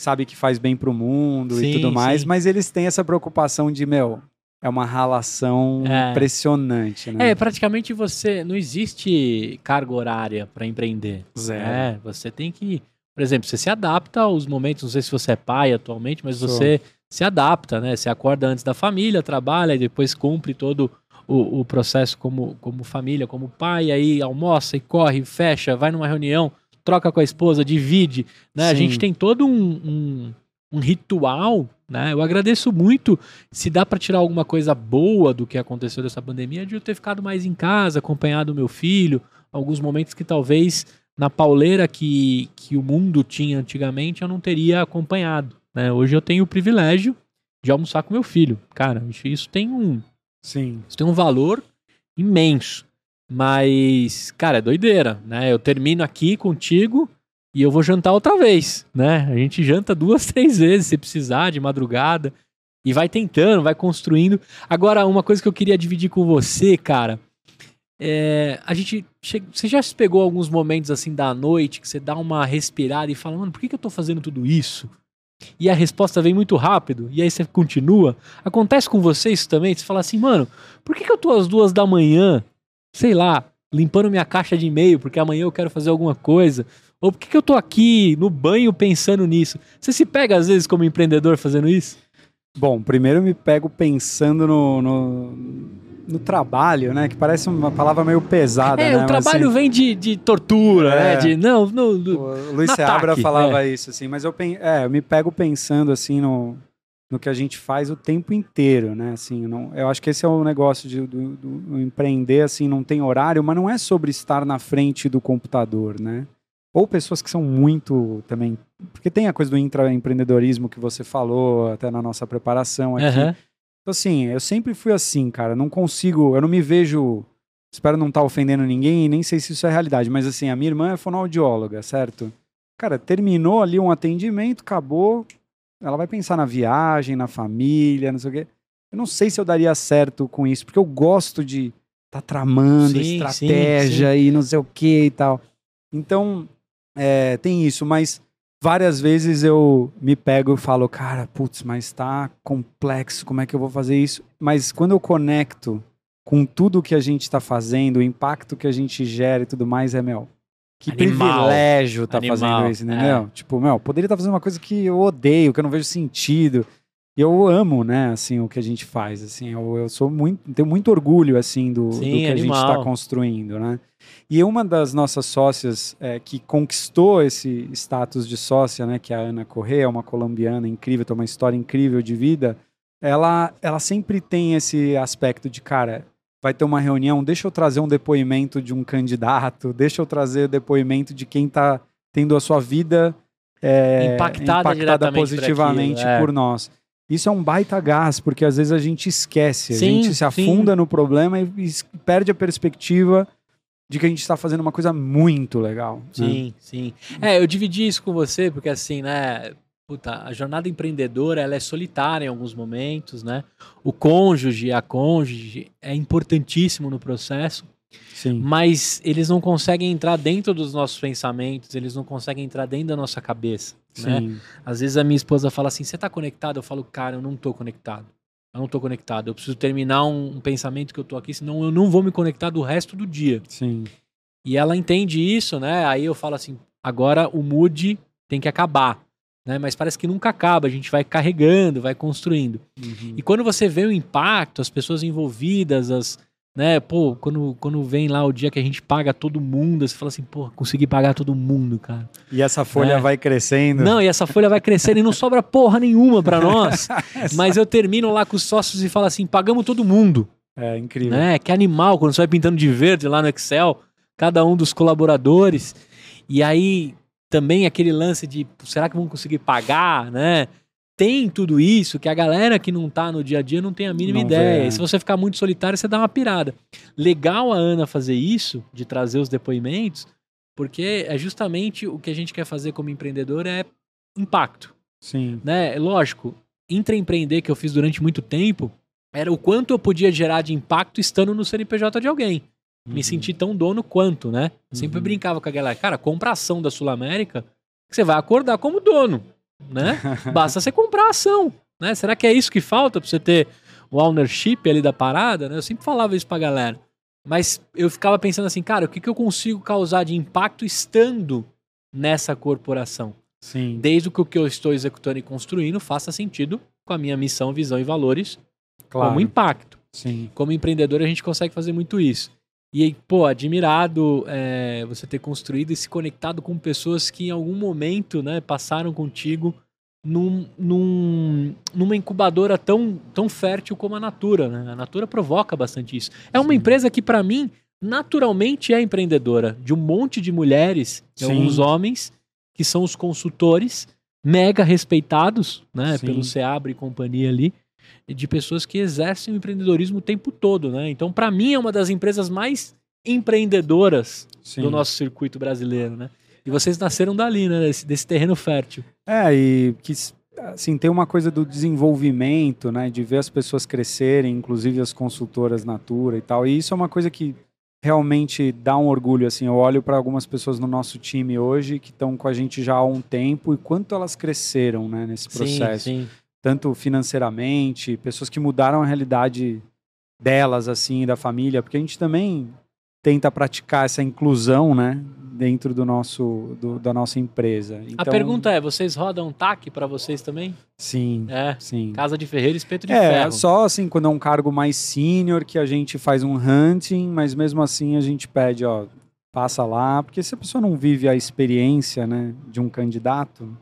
sabe que faz bem pro mundo Sim, e tudo mais, sim. mas eles têm essa preocupação de, meu, é uma ralação É. impressionante, né? É, praticamente você. Não existe carga horária para empreender. Zero. É, você tem que. Por exemplo, você se adapta aos momentos. Não sei se você é pai atualmente, mas Sou. você se adapta, né? Você acorda antes da família, trabalha e depois cumpre todo o, o processo como, como família, como pai, aí almoça e corre, fecha, vai numa reunião, troca com a esposa, divide. Né? A gente tem todo um, um, um ritual. Né? Eu agradeço muito se dá para tirar alguma coisa boa do que aconteceu dessa pandemia, de eu ter ficado mais em casa, acompanhado o meu filho, alguns momentos que talvez na pauleira que, que o mundo tinha antigamente eu não teria acompanhado. Né? Hoje eu tenho o privilégio de almoçar com meu filho. Cara, isso- isso tem um, Sim. isso tem um valor imenso. Mas, cara, é doideira, né? Eu termino aqui contigo e eu vou jantar outra vez, né? A gente janta duas, três vezes se precisar, de madrugada. E vai tentando, vai construindo. Agora, uma coisa que eu queria dividir com você, cara. É, a gente. che- Você já se pegou alguns momentos assim da noite que você dá uma respirada e fala, mano, por que, que eu tô fazendo tudo isso? E a resposta vem muito rápido, e aí você continua. Acontece com você isso também? Você fala assim, mano, por que, que eu tô às duas da manhã, sei lá, limpando minha caixa de e-mail, porque amanhã eu quero fazer alguma coisa? Ou por que, que eu tô aqui no banho pensando nisso? Você se pega às vezes como empreendedor fazendo isso? Bom, primeiro eu me pego pensando no, no, no trabalho, né? Que parece uma palavra meio pesada, é, né? o trabalho assim, vem de, de tortura, É. né? De, não, no, no- O Luiz Seabra falava isso, assim, mas eu, é, eu me pego pensando, assim, no, no que a gente faz o tempo inteiro, né, assim, não, eu acho que esse é o negócio de, do- do empreender, assim, não tem horário, mas não é sobre estar na frente do computador, né, ou pessoas que são muito também, porque tem a coisa do intraempreendedorismo que você falou até na nossa preparação aqui, Aham. então, assim, eu sempre fui assim, cara. Não consigo, eu não me vejo. Espero não estar ofendendo ninguém e nem sei se isso é realidade, mas assim, a minha irmã é fonoaudióloga, certo? Cara, terminou ali um atendimento, acabou. Ela vai pensar na viagem, na família, não sei o quê. Eu não sei se eu daria certo com isso, porque eu gosto de estar tramando Sim, estratégia e não sei o que e tal. Então, é, tem isso, mas várias vezes eu me pego e falo, cara, putz, mas tá complexo, como é que eu vou fazer isso? Mas quando eu conecto com tudo que a gente tá fazendo, o impacto que a gente gera e tudo mais, é, meu, que Animal. privilégio tá Animal, fazendo isso, entendeu? é. Tipo, meu, poderia estar fazendo uma coisa que eu odeio, que eu não vejo sentido. E eu amo, né, assim, o que a gente faz, assim, eu, eu sou muito, tenho muito orgulho, assim, do, do Sim, que a gente animal. está construindo, né? E uma das nossas sócias é, que conquistou esse status de sócia, né, que é a Ana Correa, uma colombiana incrível, tem uma história incrível de vida, ela, ela sempre tem esse aspecto de, cara, vai ter uma reunião, deixa eu trazer um depoimento de um candidato, deixa eu trazer o depoimento de quem está tendo a sua vida é, Impactada por positivamente aquilo, é. por nós. Isso é um baita gás, porque às vezes a gente esquece, a Sim, gente se sim. afunda no problema e, e perde a perspectiva de que a gente está fazendo uma coisa muito legal. né? Sim, sim. É, eu dividi isso com você, porque assim, né? Puta, a jornada empreendedora ela é solitária em alguns momentos, né? O cônjuge, a cônjuge é importantíssimo no processo. Sim. mas eles não conseguem entrar dentro dos nossos pensamentos, eles não conseguem entrar dentro da nossa cabeça, né? Sim. Às vezes a minha esposa fala assim: "Você tá conectado?" Eu falo: "Cara, eu não tô conectado. Eu não tô conectado. Eu preciso terminar um, um pensamento que eu tô aqui, senão eu não vou me conectar do resto do dia." Sim. E ela entende isso, né? Aí eu falo assim: "Agora o mood tem que acabar." Né? Mas parece que nunca acaba, a gente vai carregando, vai construindo. Uhum. E quando você vê o impacto, as pessoas envolvidas, as, né, pô, quando, quando vem lá o dia que a gente paga todo mundo, você fala assim, pô, consegui pagar todo mundo, cara. E essa folha É. vai crescendo. Não, e essa folha vai crescendo e não sobra porra nenhuma pra nós. Mas eu termino lá com os sócios e falo assim, pagamos todo mundo, É incrível. né? Que animal, quando você vai pintando de verde lá no Excel, cada um dos colaboradores. E aí também aquele lance de, será que vão conseguir pagar, né? Tem tudo isso que a galera que não tá no dia a dia não tem a mínima Não vê, ideia. é. E se você ficar muito solitário, você dá uma pirada. Legal a Ana fazer isso, de trazer os depoimentos, porque é justamente o que a gente quer fazer como empreendedor é impacto, Sim. né? Lógico, intraempreender que eu fiz durante muito tempo, era o quanto eu podia gerar de impacto estando no CNPJ de alguém me Uhum. sentir tão dono quanto, né? Sempre Uhum. brincava com a galera, cara, compra ação da Sul América, que você vai acordar como dono, né? Basta você comprar a ação, né? Será que é isso que falta pra você ter o ownership ali da parada, né? Eu sempre falava isso pra galera. Mas eu ficava pensando assim, cara, o que, que eu consigo causar de impacto estando nessa corporação? Sim. Desde que o que eu estou executando e construindo faça sentido com a minha missão, visão e valores Claro. como impacto Sim. como empreendedor a gente consegue fazer muito isso. E aí, pô, admirado é, você ter construído e se conectado com pessoas que em algum momento, né, passaram contigo num, num- numa incubadora tão, tão fértil como a Natura, né? A Natura provoca bastante isso. É uma Sim. empresa que, para mim, naturalmente é empreendedora, de um monte de mulheres e Sim. alguns homens que são os consultores mega respeitados, né, Sim. pelo Seabra e companhia ali, de pessoas que exercem o empreendedorismo o tempo todo, né? Então, para mim, é uma das empresas mais empreendedoras Sim. do nosso circuito brasileiro, né? E vocês nasceram dali, né? Desse, desse terreno fértil. É, e que assim, tem uma coisa do desenvolvimento, né? De ver as pessoas crescerem, inclusive as consultoras Natura e tal. E isso é uma coisa que realmente dá um orgulho, assim. Eu olho para algumas pessoas no nosso time hoje que estão com a gente já há um tempo e quanto elas cresceram, né? Nesse processo. Sim, sim. Tanto financeiramente, pessoas que mudaram a realidade delas, assim, da família. Porque a gente também tenta praticar essa inclusão, né? Dentro do nosso, do- da nossa empresa. A Então, pergunta é, vocês rodam TAC para vocês também? Sim, É. sim. Casa de Ferreira, espeto de É, ferro. só assim, quando é um cargo mais sênior que a gente faz um hunting, mas mesmo assim a gente pede, ó, passa lá, porque se a pessoa não vive a experiência, né, de um candidato,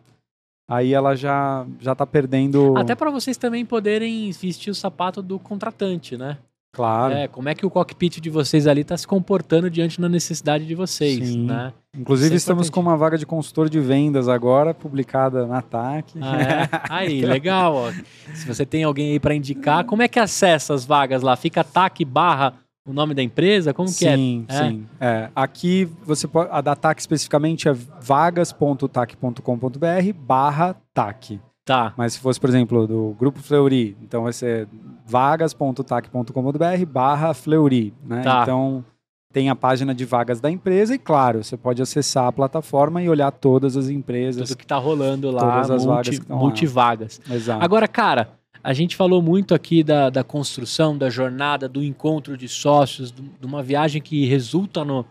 aí ela já já tá perdendo, Até para vocês também poderem vestir o sapato do contratante, né? claro. É, como é que o cockpit de vocês ali tá se comportando diante da necessidade de vocês, Sim. né? Inclusive é estamos com uma vaga de consultor de vendas agora, publicada na TAC. Ah, é? Aí, legal, ó. Se você tem alguém aí para indicar, como é que acessa as vagas lá? Fica TAC barra o nome da empresa? Como que sim, é? É? sim. É, aqui você pode, a da TAC especificamente é vagas.tac.com.br barra TAC. Tá. Mas se fosse, por exemplo, do Grupo Fleury, então vai ser vagas.tac.com.br barra Fleury, né? Tá. Então tem a página de vagas da empresa e, claro, você pode acessar a plataforma e olhar todas as empresas. Tudo que tá rolando lá, Todas as vagas multi, lá. multivagas. Exato. Agora, cara, a gente falou muito aqui da, da construção, da jornada, do encontro de sócios, do- de uma viagem que resulta no-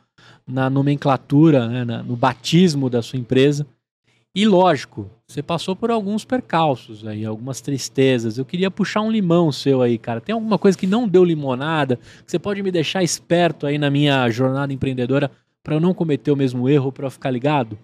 na nomenclatura, né, na- no batismo da sua empresa. E lógico, você passou por alguns percalços aí, algumas tristezas. Eu queria puxar um limão seu aí, cara. Tem alguma coisa que não deu limonada? Que você pode me deixar esperto aí na minha jornada empreendedora para eu não cometer o mesmo erro, para eu ficar ligado?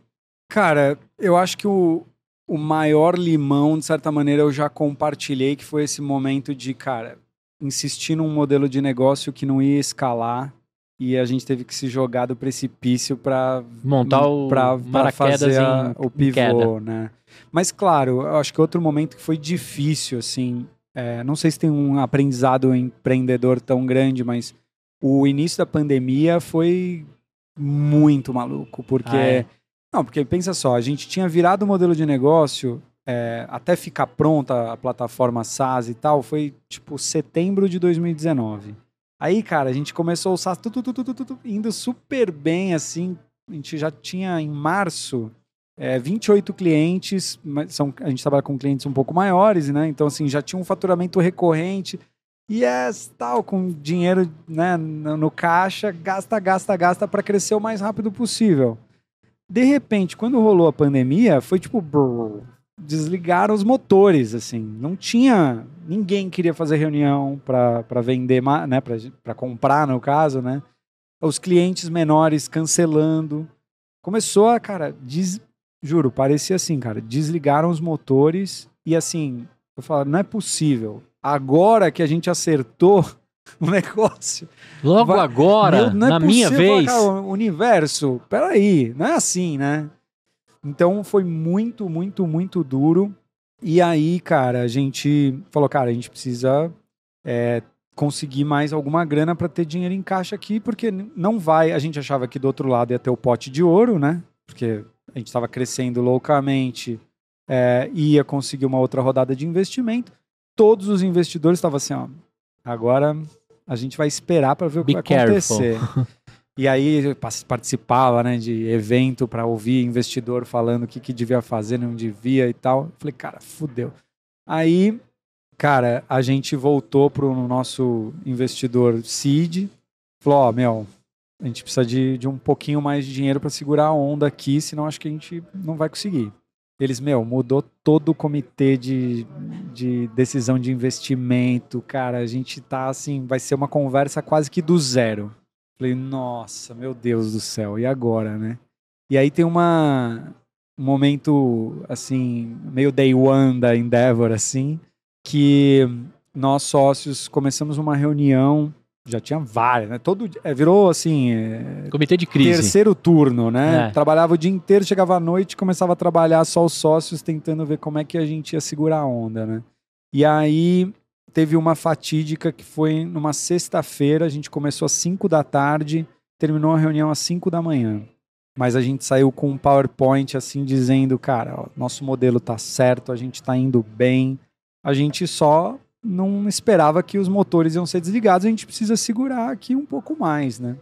Cara, eu acho que o, o maior limão, de certa maneira, eu já compartilhei, que foi esse momento de, cara, insistir num modelo de negócio que não ia escalar e a gente teve que se jogar do precipício para Montar o para paraquedas fazer a- em, o pivô, né? Mas claro, eu acho que outro momento que foi difícil, assim, é, não sei se tem um aprendizado empreendedor tão grande, mas o início da pandemia foi muito maluco, porque Ah, é? Não, porque pensa só, a gente tinha virado o modelo de negócio é, até ficar pronta a plataforma SaaS e tal, foi tipo setembro de 2019. Aí, cara, a gente começou o SaaS tu, tu, tu, indo super bem, assim. A gente já tinha em março é, 28 clientes, são, a gente trabalha com clientes um pouco maiores, né? Então, assim, já tinha um faturamento recorrente. E é tal, com dinheiro né, no caixa, gasta, gasta, gasta para crescer o mais rápido possível. De repente, quando rolou a pandemia, foi tipo. brrr, desligaram os motores, assim. Não tinha. Ninguém queria fazer reunião para vender, né? Para comprar, no caso, né? Os clientes menores cancelando. Começou a, cara, des- juro, parecia assim, cara. Desligaram os motores e assim, eu falo, não é possível. Agora que a gente acertou o negócio. Logo Vai- agora, Meu, é na minha vez. cara, universo, peraí, não é assim, né? Então foi muito, muito, muito duro. E aí, cara, a gente falou, cara, a gente precisa é, conseguir mais alguma grana para ter dinheiro em caixa aqui, porque não vai. A gente achava que do outro lado ia ter o pote de ouro, né? Porque a gente estava crescendo loucamente, é, ia conseguir uma outra rodada de investimento. Todos os investidores estavam assim, ó, agora a gente vai esperar para ver o que Be vai careful. acontecer. E aí eu participava, né, de evento para ouvir investidor falando o que, que devia fazer, não devia e tal. Eu Falei, cara, fudeu. Aí, cara, a gente voltou pro nosso investidor seed, falou, ó, meu, a gente precisa de, de um pouquinho mais de dinheiro para segurar a onda aqui, senão acho que a gente não vai conseguir. Eles, meu, mudou todo o comitê de, de decisão de investimento, cara, a gente tá assim, vai ser uma conversa quase que do zero. Falei, nossa, meu Deus do céu, e agora, né? E aí tem uma um momento assim, meio day one da Endeavor assim, que nós sócios começamos uma reunião, já tinha várias, né? Todo é, virou assim, é, Comitê de crise. terceiro turno, né? É. Trabalhava o dia inteiro, chegava à noite, começava a trabalhar só os sócios tentando ver como é que a gente ia segurar a onda, né? E aí teve uma fatídica que foi numa sexta-feira, a gente começou às 5 da tarde, terminou a reunião às 5 da manhã. Mas a gente saiu com um PowerPoint assim dizendo, cara, ó, nosso modelo tá certo, a gente tá indo bem. A gente só não esperava que os motores iam ser desligados, a gente precisa segurar aqui um pouco mais, né?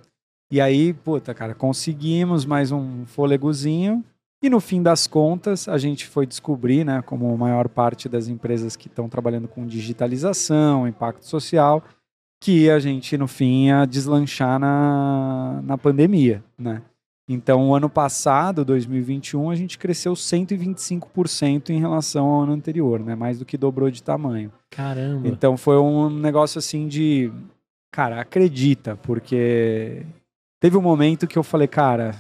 E aí, puta, cara, conseguimos mais um fôlegozinho. E no fim das contas, a gente foi descobrir, né, como a maior parte das empresas que estão trabalhando com digitalização, impacto social, que a gente, no fim, ia deslanchar na, na pandemia, né? Então, o ano passado, 2021, a gente cresceu 125% em relação ao ano anterior, né? Mais do que dobrou de tamanho. Caramba. Então foi um negócio assim de. Cara, acredita, porque teve um momento que eu falei, cara,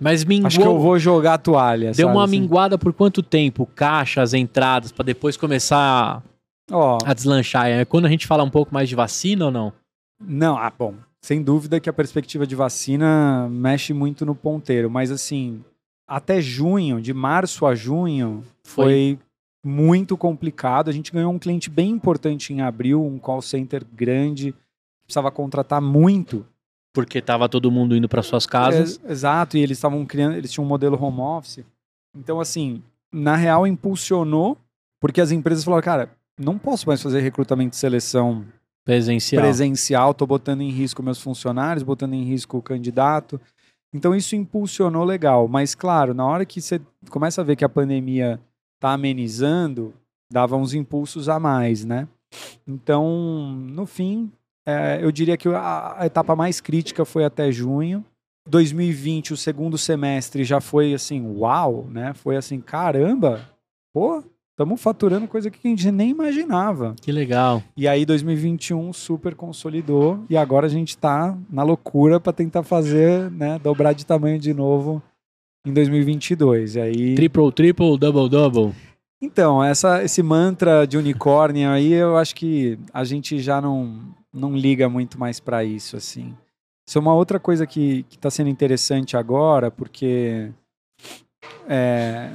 Mas minguou. acho que eu vou jogar a toalha. Deu sabe, uma assim? minguada por quanto tempo? Caixa, as entradas, pra depois começar Ó, a deslanchar. É quando a gente fala um pouco mais de vacina ou não? não, ah, bom, sem dúvida que a perspectiva de vacina mexe muito no ponteiro, mas assim, até junho, de março a junho, foi muito complicado. A gente ganhou um cliente bem importante em abril, um call center grande, precisava contratar muito Porque tava todo mundo indo para suas casas. É, exato, e eles estavam criando, eles tinham um modelo home office. Então, assim, na real impulsionou, porque as empresas falaram, cara, não posso mais fazer recrutamento e seleção presencial. presencial, tô botando em risco meus funcionários, botando em risco o candidato. Então isso impulsionou legal, mas claro, na hora que você começa a ver que a pandemia tá amenizando, dava uns impulsos a mais, né? Então, no fim, é, eu diria que a, a etapa mais crítica foi até junho. 2020, o segundo semestre já foi assim, uau, né? Foi assim, caramba, pô, estamos faturando coisa que a gente nem imaginava. Que legal. E aí 2021 super consolidou e agora a gente tá na loucura para tentar fazer, né, dobrar de tamanho de novo em 2022. E aí Triple, triple, double, double. Então, essa esse mantra de unicórnio aí eu acho que a gente já não não liga muito mais para isso assim. Isso é uma outra coisa que que tá sendo interessante agora, porque é,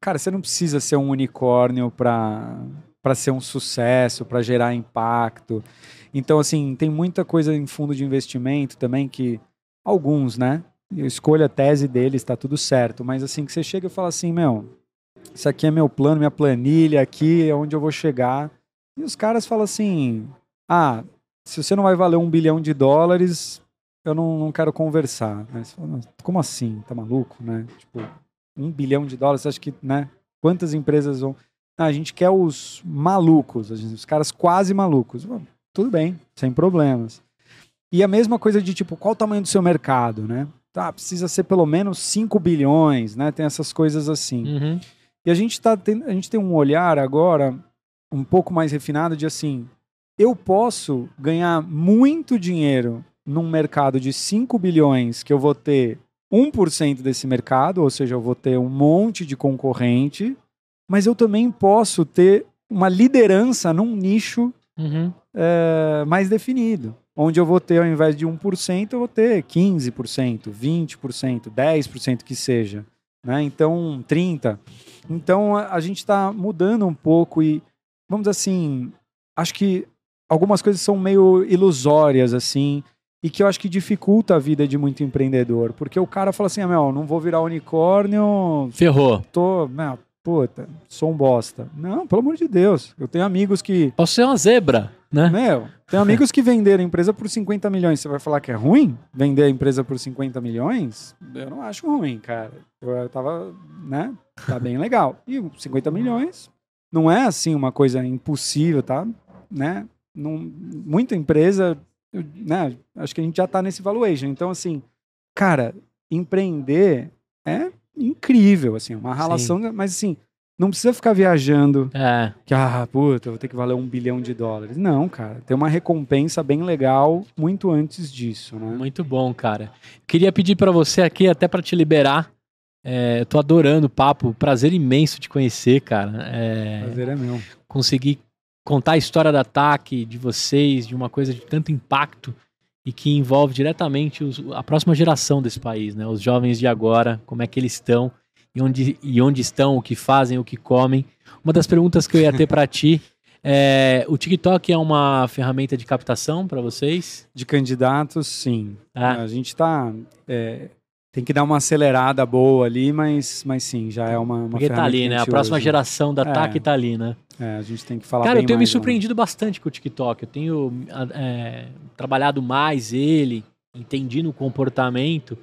cara, você não precisa ser um unicórnio para para ser um sucesso, para gerar impacto. Então, assim, tem muita coisa em fundo de investimento também que alguns, né? Eu escolho a tese deles, tá tudo certo, mas assim que você chega e fala assim, meu, isso aqui é meu plano, minha planilha, aqui é onde eu vou chegar. E os caras falam assim: "Ah, se você não vai valer um bilhão de dólares, eu não, não quero conversar. Né? Fala, Como assim? Tá maluco, né? Tipo, um bilhão de dólares, você acha que, né? Quantas empresas vão... Ah, a gente quer os malucos, os caras quase malucos. Tudo bem, sem problemas. E a mesma coisa de, tipo, qual o tamanho do seu mercado, né? Tá, precisa ser pelo menos 5 bilhões, né? Tem essas coisas assim. Uhum. E a gente, tá tem, a gente tem um olhar agora um pouco mais refinado de assim, eu posso ganhar muito dinheiro num mercado de 5 bilhões que eu vou ter 1% desse mercado, ou seja, eu vou ter um monte de concorrente, mas eu também posso ter uma liderança num nicho Uhum. é, mais definido. Onde eu vou ter, ao invés de 1%, eu vou ter 15%, 20%, 10% que seja. Né? Então, 30%. Então, a, a gente está mudando um pouco e, vamos assim, acho que algumas coisas são meio ilusórias, assim, e que eu acho que dificulta a vida de muito empreendedor. Porque o cara fala assim, ah, meu, não vou virar unicórnio, Ferrou. tô, meu, puta, sou um bosta. Não, pelo amor de Deus. Eu tenho amigos que Posso ser uma zebra, né? meu, tem amigos que venderam a empresa por 50 milhões. Você vai falar que é ruim vender a empresa por 50 milhões? Eu não acho ruim, cara. Eu, tava, né? Tá bem legal. E 50 milhões não é assim uma coisa impossível, tá? Né? Não, muita empresa, eu- né? Acho que a gente já tá nesse valuation. Então, assim, cara, empreender é incrível, assim, uma relação, mas assim, não precisa ficar viajando É. que, ah, puta, vou ter que valer um bilhão de dólares. Não, cara, tem uma recompensa bem legal muito antes disso, né? Muito bom, cara. Queria pedir pra você aqui, até pra te liberar. É, eu tô adorando o papo, prazer imenso te conhecer, cara. É, Prazer é meu. conseguir contar a história da TAC, de vocês, de uma coisa de tanto impacto e que envolve diretamente os- a próxima geração desse país, né? Os jovens de agora, como é que eles estão e onde, e onde estão, o que fazem, o que comem. Uma das perguntas que eu ia ter pra ti é: o TikTok é uma ferramenta de captação pra vocês? De candidatos, sim. Ah, A gente tá. é, tem que dar uma acelerada boa ali, mas, mas sim, já é uma. uma porque tá ali, né? A próxima usa. geração da É. TAC tá ali, né? É, a gente tem que falar Cara, eu tenho me mais, né? surpreendido bastante com o TikTok. Eu tenho é, trabalhado mais ele, entendido o comportamento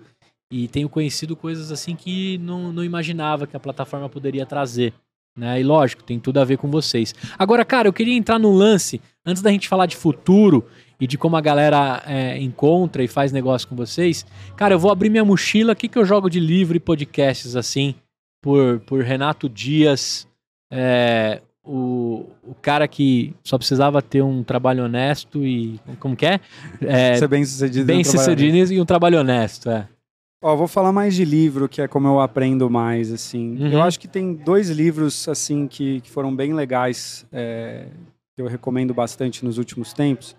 e tenho conhecido coisas assim que não, não imaginava que a plataforma poderia trazer. Né? E lógico, tem tudo a ver com vocês. Agora, cara, eu queria entrar num lance, antes da gente falar de futuro e de como a galera é, encontra e faz negócio com vocês. Cara, eu vou abrir minha mochila. O que, que eu jogo de livro e podcasts assim? Por, por Renato Dias, é, o, o cara que só precisava ter um trabalho honesto e. Como que é? É, Ser bem sucedido. bem sucedido e um trabalho honesto, é. Ó, vou falar mais de livro, que é como eu aprendo mais, assim. Uhum. Eu acho que tem dois livros, assim, que, que foram bem legais, é, que eu recomendo bastante nos últimos tempos.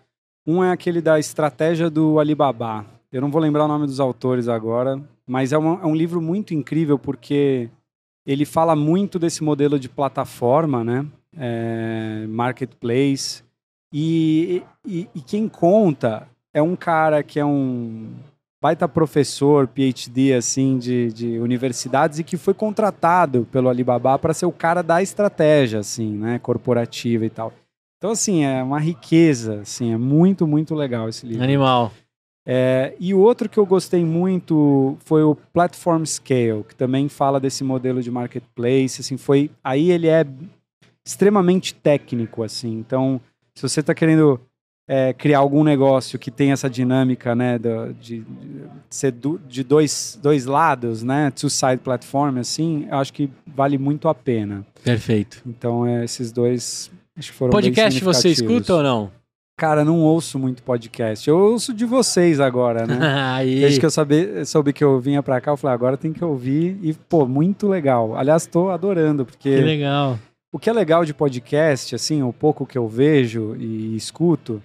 Um é aquele da Estratégia do Alibaba. Eu não vou lembrar o nome dos autores agora, mas é, uma- é um livro muito incrível porque ele fala muito desse modelo de plataforma, né? É, marketplace. E, e, e quem conta é um cara que é um baita professor, PhD, assim, de, de universidades e que foi contratado pelo Alibaba para ser o cara da estratégia, assim, né? Corporativa e tal. Então, assim, é uma riqueza, assim, é muito, muito legal esse livro. Animal. É, e o outro que eu gostei muito foi o Platform Scale, que também fala desse modelo de marketplace, assim, foi... Aí ele é extremamente técnico, assim, então, se você está querendo é, criar algum negócio que tem essa dinâmica, né, do- de, de ser do- de dois, dois lados, né, two-side platform, assim, eu acho que vale muito a pena. Perfeito. Então, é, esses dois, acho que foram Podcast você escuta ou não? Cara, não ouço muito podcast. Eu ouço de vocês agora, né? Aí. Desde que eu sabe, soube que eu vinha pra cá, eu falei, agora tem que ouvir. E, pô, muito legal. Aliás, tô adorando, porque Que legal. o que é legal de podcast, assim, o pouco que eu vejo e escuto,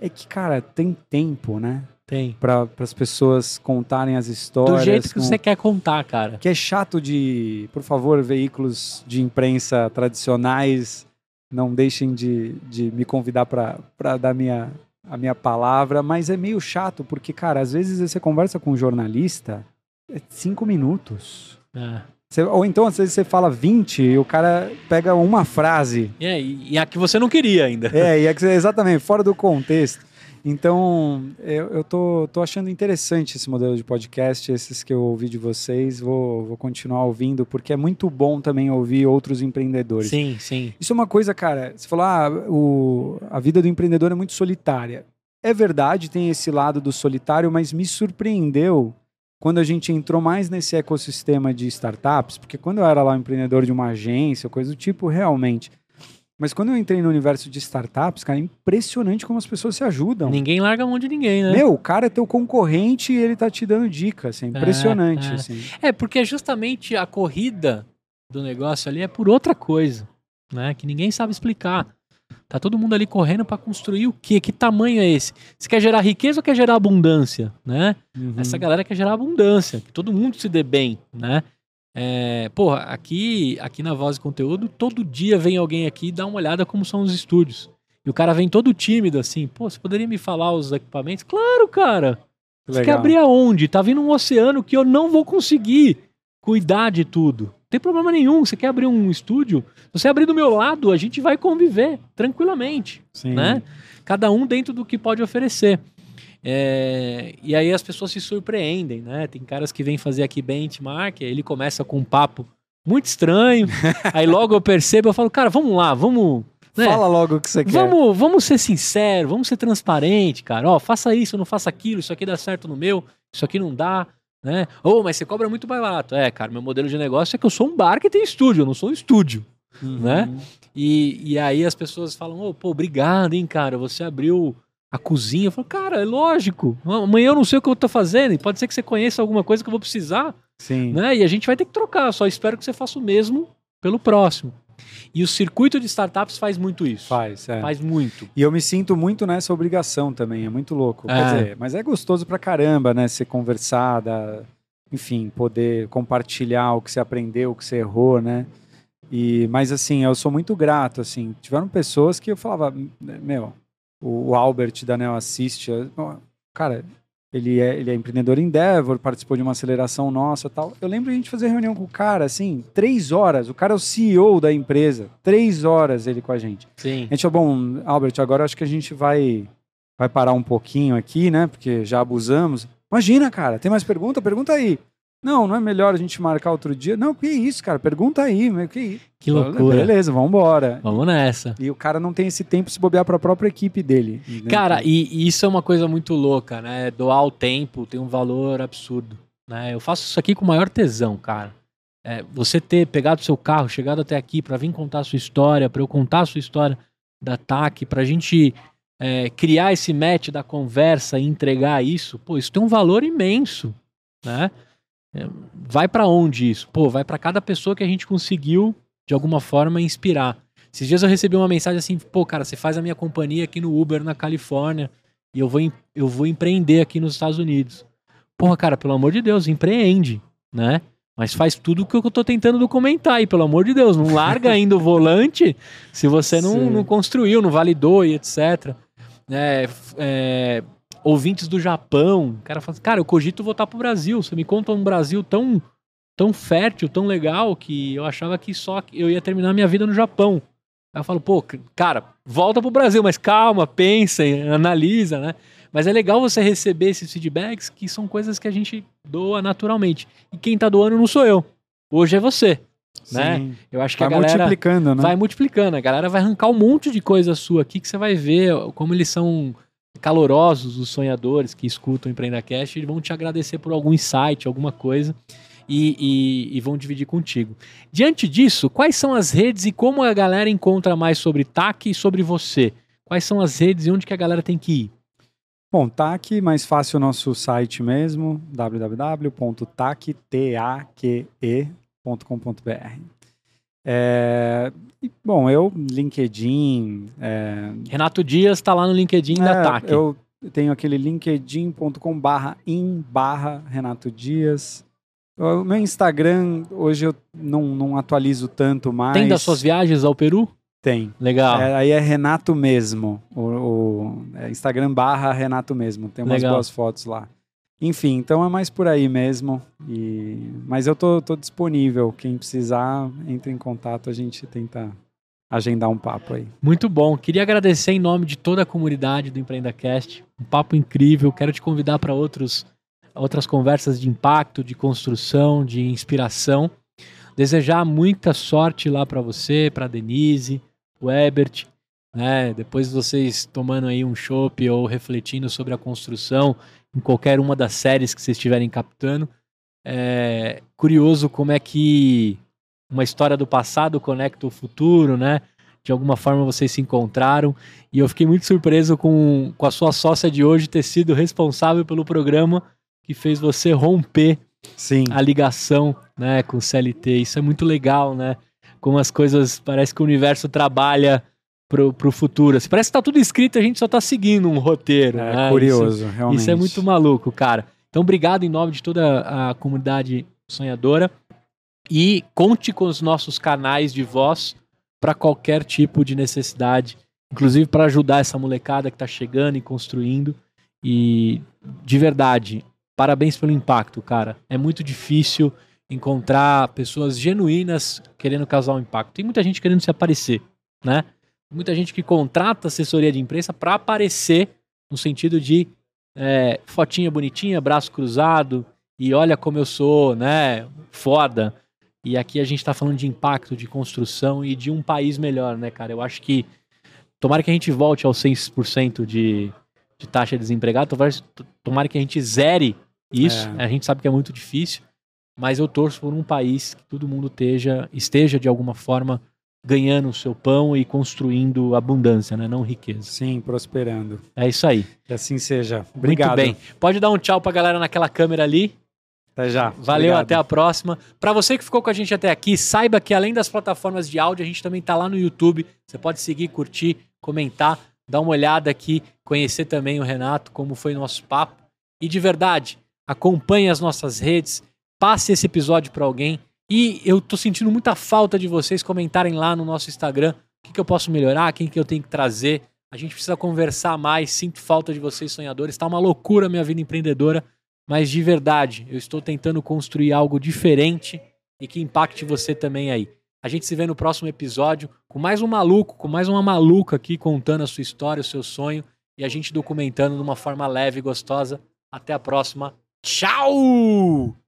é que, cara, tem tempo, né? Tem. Para as pessoas contarem as histórias. Do jeito que com- você quer contar, cara. Que é chato de, por favor, veículos de imprensa tradicionais, não deixem de, de me convidar para dar minha, a minha palavra, mas é meio chato, porque, cara, às vezes você conversa com um jornalista, é cinco minutos. É. Você- ou então, às vezes, você fala 20 e o cara pega uma frase. E, é, e a que você não queria ainda. É, e é que você- exatamente, fora do contexto. Então, eu, eu tô, tô achando interessante esse modelo de podcast, esses que eu ouvi de vocês. Vou, vou continuar ouvindo, porque é muito bom também ouvir outros empreendedores. Sim, sim. Isso é uma coisa, cara. Você falou, ah, o, a vida do empreendedor é muito solitária. É verdade, tem esse lado do solitário, mas me surpreendeu quando a gente entrou mais nesse ecossistema de startups, porque quando eu era lá um empreendedor de uma agência, coisa do tipo, realmente mas quando eu entrei no universo de startups, cara, é impressionante como as pessoas se ajudam. Ninguém larga a mão de ninguém, né? Meu, o cara é teu concorrente e ele tá te dando dicas. Assim, é impressionante. É, é. Assim. é, porque justamente a corrida do negócio ali é por outra coisa, né? Que ninguém sabe explicar. Tá todo mundo ali correndo para construir o quê? Que tamanho é esse? Você quer gerar riqueza ou quer gerar abundância, né? Uhum. Essa galera quer gerar abundância, que todo mundo se dê bem, né? É, porra, aqui, aqui na Voz e Conteúdo, todo dia vem alguém aqui e dá uma olhada como são os estúdios. E o cara vem todo tímido assim, pô, você poderia me falar os equipamentos? Claro, cara! Você quer abrir aonde? Tá vindo um oceano que eu não vou conseguir cuidar de tudo. Não tem problema nenhum. Você quer abrir um estúdio? Se você abrir do meu lado, a gente vai conviver tranquilamente. Sim. Né? Cada um dentro do que pode oferecer. É, e aí as pessoas se surpreendem, né? Tem caras que vêm fazer aqui benchmark, ele começa com um papo muito estranho, aí logo eu percebo, eu falo, cara, vamos lá, vamos... Né? Fala logo o que você quer. Vamos, vamos ser sincero, vamos ser transparente, cara. Ó, faça isso, não faça aquilo, isso aqui dá certo no meu, isso aqui não dá, né? Ou, oh, mas você cobra muito barato. É, cara, meu modelo de negócio é que eu sou um bar que tem estúdio, eu não sou um estúdio, uhum. né? E, e aí as pessoas falam, oh, pô, obrigado, hein, cara, você abriu a cozinha. Eu falo, cara, é lógico. Amanhã eu não sei o que eu tô fazendo. E pode ser que você conheça alguma coisa que eu vou precisar. Sim. Né? E a gente vai ter que trocar. Só espero que você faça o mesmo pelo próximo. E o circuito de startups faz muito isso. Faz, é. Faz muito. E eu me sinto muito nessa obrigação também, é muito louco. É. Quer dizer, mas é gostoso pra caramba, né? Ser conversada, enfim, poder compartilhar o que você aprendeu, o que você errou, né? E, mas assim, eu sou muito grato, assim. Tiveram pessoas que eu falava, meu, o, Albert da Neo Assist. Cara, ele é, ele é empreendedor Endeavor, participou de uma aceleração nossa tal. Eu lembro a gente fazer reunião com o cara, assim, três horas. O cara é o CEO da empresa. Três horas ele com a gente. Sim. A gente falou, bom, Albert, agora acho que a gente vai, vai parar um pouquinho aqui, né? Porque já abusamos. Imagina, cara, tem mais pergunta? Pergunta aí. Não, não é melhor a gente marcar outro dia? Não, que isso, cara? Pergunta aí. Que, que loucura. Beleza, vamos embora. Vamos nessa. E o cara não tem esse tempo se bobear para a própria equipe dele. Né? Cara, e, e, isso é uma coisa muito louca, né? Doar o tempo tem um valor absurdo. Né? Eu faço isso aqui com o maior tesão, cara. É, você ter pegado seu carro, chegado até aqui para vir contar a sua história, para eu contar a sua história da TAC, para a gente é, criar esse match da conversa e entregar isso, pô, isso tem um valor imenso, né? É, vai para onde isso? Pô, vai para cada pessoa que a gente conseguiu, de alguma forma, inspirar. Esses dias eu recebi uma mensagem assim, pô, cara, você faz a minha companhia aqui no Uber, na Califórnia, e eu vou, eu vou empreender aqui nos Estados Unidos. Porra, cara, pelo amor de Deus, empreende, né? Mas faz tudo o que eu tô tentando documentar aí, pelo amor de Deus. Não larga ainda o volante se você não, não construiu, não validou e etc. É, é, ouvintes do Japão. O cara fala assim, cara, eu cogito voltar pro Brasil. Você me conta um Brasil tão, tão fértil, tão legal, que eu achava que só eu ia terminar minha vida no Japão. Aí eu falo, pô, cara, volta pro Brasil, mas calma, pensa, analisa, né? Mas é legal você receber esses feedbacks que são coisas que a gente doa naturalmente. E quem tá doando não sou eu. Hoje é você. Né? Sim. Eu acho que vai a galera multiplicando, né? vai multiplicando. A galera vai arrancar um monte de coisa sua aqui que você vai ver como eles são calorosos, os sonhadores que escutam o EmpreendaCast, eles vão te agradecer por algum insight, alguma coisa. E, e, e, vão dividir contigo. Diante disso, quais são as redes e como a galera encontra mais sobre TAC e sobre você? Quais são as redes e onde que a galera tem que ir? Bom, TAC, mais fácil o nosso site mesmo, www.tacteaque.com.br. É, bom, eu, LinkedIn. É, Renato Dias está lá no LinkedIn é, da TAC. Eu tenho aquele linkedin.com barra in barra Renato Dias. O meu Instagram, hoje eu não, não atualizo tanto mais. Tem das suas viagens ao Peru? Tem. Legal. É, aí é Renato mesmo. O, o é Instagram barra Renato mesmo. Tem umas Legal. boas fotos lá. Enfim, então é mais por aí mesmo. E... Mas eu tô, tô disponível. Quem precisar, entre em contato, a gente tenta agendar um papo aí. Muito bom. Queria agradecer em nome de toda a comunidade do EmpreendaCast. Um papo incrível. Quero te convidar para outros outras conversas de impacto, de construção, de inspiração. Desejar muita sorte lá para você, para Denise, o Ebert, né? Depois vocês tomando aí um chopp ou refletindo sobre a construção em qualquer uma das séries que vocês estiverem captando. É curioso como é que uma história do passado conecta o futuro, né? De alguma forma vocês se encontraram e eu fiquei muito surpreso com, com a sua sócia de hoje ter sido responsável pelo programa que fez você romper Sim. a ligação né, com o CLT. Isso é muito legal, né? Como as coisas, parece que o universo trabalha pro, pro futuro. Assim, parece que tá tudo escrito, a gente só tá seguindo um roteiro. É né? curioso, isso, realmente. Isso é muito maluco, cara. Então, obrigado em nome de toda a comunidade sonhadora. E conte com os nossos canais de voz para qualquer tipo de necessidade, inclusive para ajudar essa molecada que está chegando e construindo. E de verdade, parabéns pelo impacto, cara. É muito difícil encontrar pessoas genuínas querendo causar um impacto. Tem muita gente querendo se aparecer, né? Muita gente que contrata assessoria de imprensa para aparecer no sentido de é, fotinha bonitinha, braço cruzado e olha como eu sou, né? Foda. E aqui a gente está falando de impacto, de construção e de um país melhor, né, cara? Eu acho que tomara que a gente volte aos 6% de, de taxa de desempregado, tomara, tomara que a gente zere isso. É. A gente sabe que é muito difícil, mas eu torço por um país que todo mundo esteja, esteja de alguma forma ganhando o seu pão e construindo abundância, né? Não riqueza. Sim, prosperando. É isso aí. Que assim seja. Obrigado. Muito bem. Pode dar um tchau pra galera naquela câmera ali. Até já. Valeu, Obrigado. até a próxima. Para você que ficou com a gente até aqui, saiba que além das plataformas de áudio, a gente também tá lá no YouTube. Você pode seguir, curtir, comentar, dar uma olhada aqui, conhecer também o Renato, como foi nosso papo. E de verdade, acompanhe as nossas redes, passe esse episódio para alguém. E eu tô sentindo muita falta de vocês comentarem lá no nosso Instagram o que, que eu posso melhorar, quem que eu tenho que trazer. A gente precisa conversar mais, sinto falta de vocês sonhadores. Tá uma loucura minha vida empreendedora, mas de verdade, eu estou tentando construir algo diferente e que impacte você também aí. A gente se vê no próximo episódio com mais um maluco, com mais uma maluca aqui contando a sua história, o seu sonho e a gente documentando de uma forma leve e gostosa. Até a próxima. Tchau!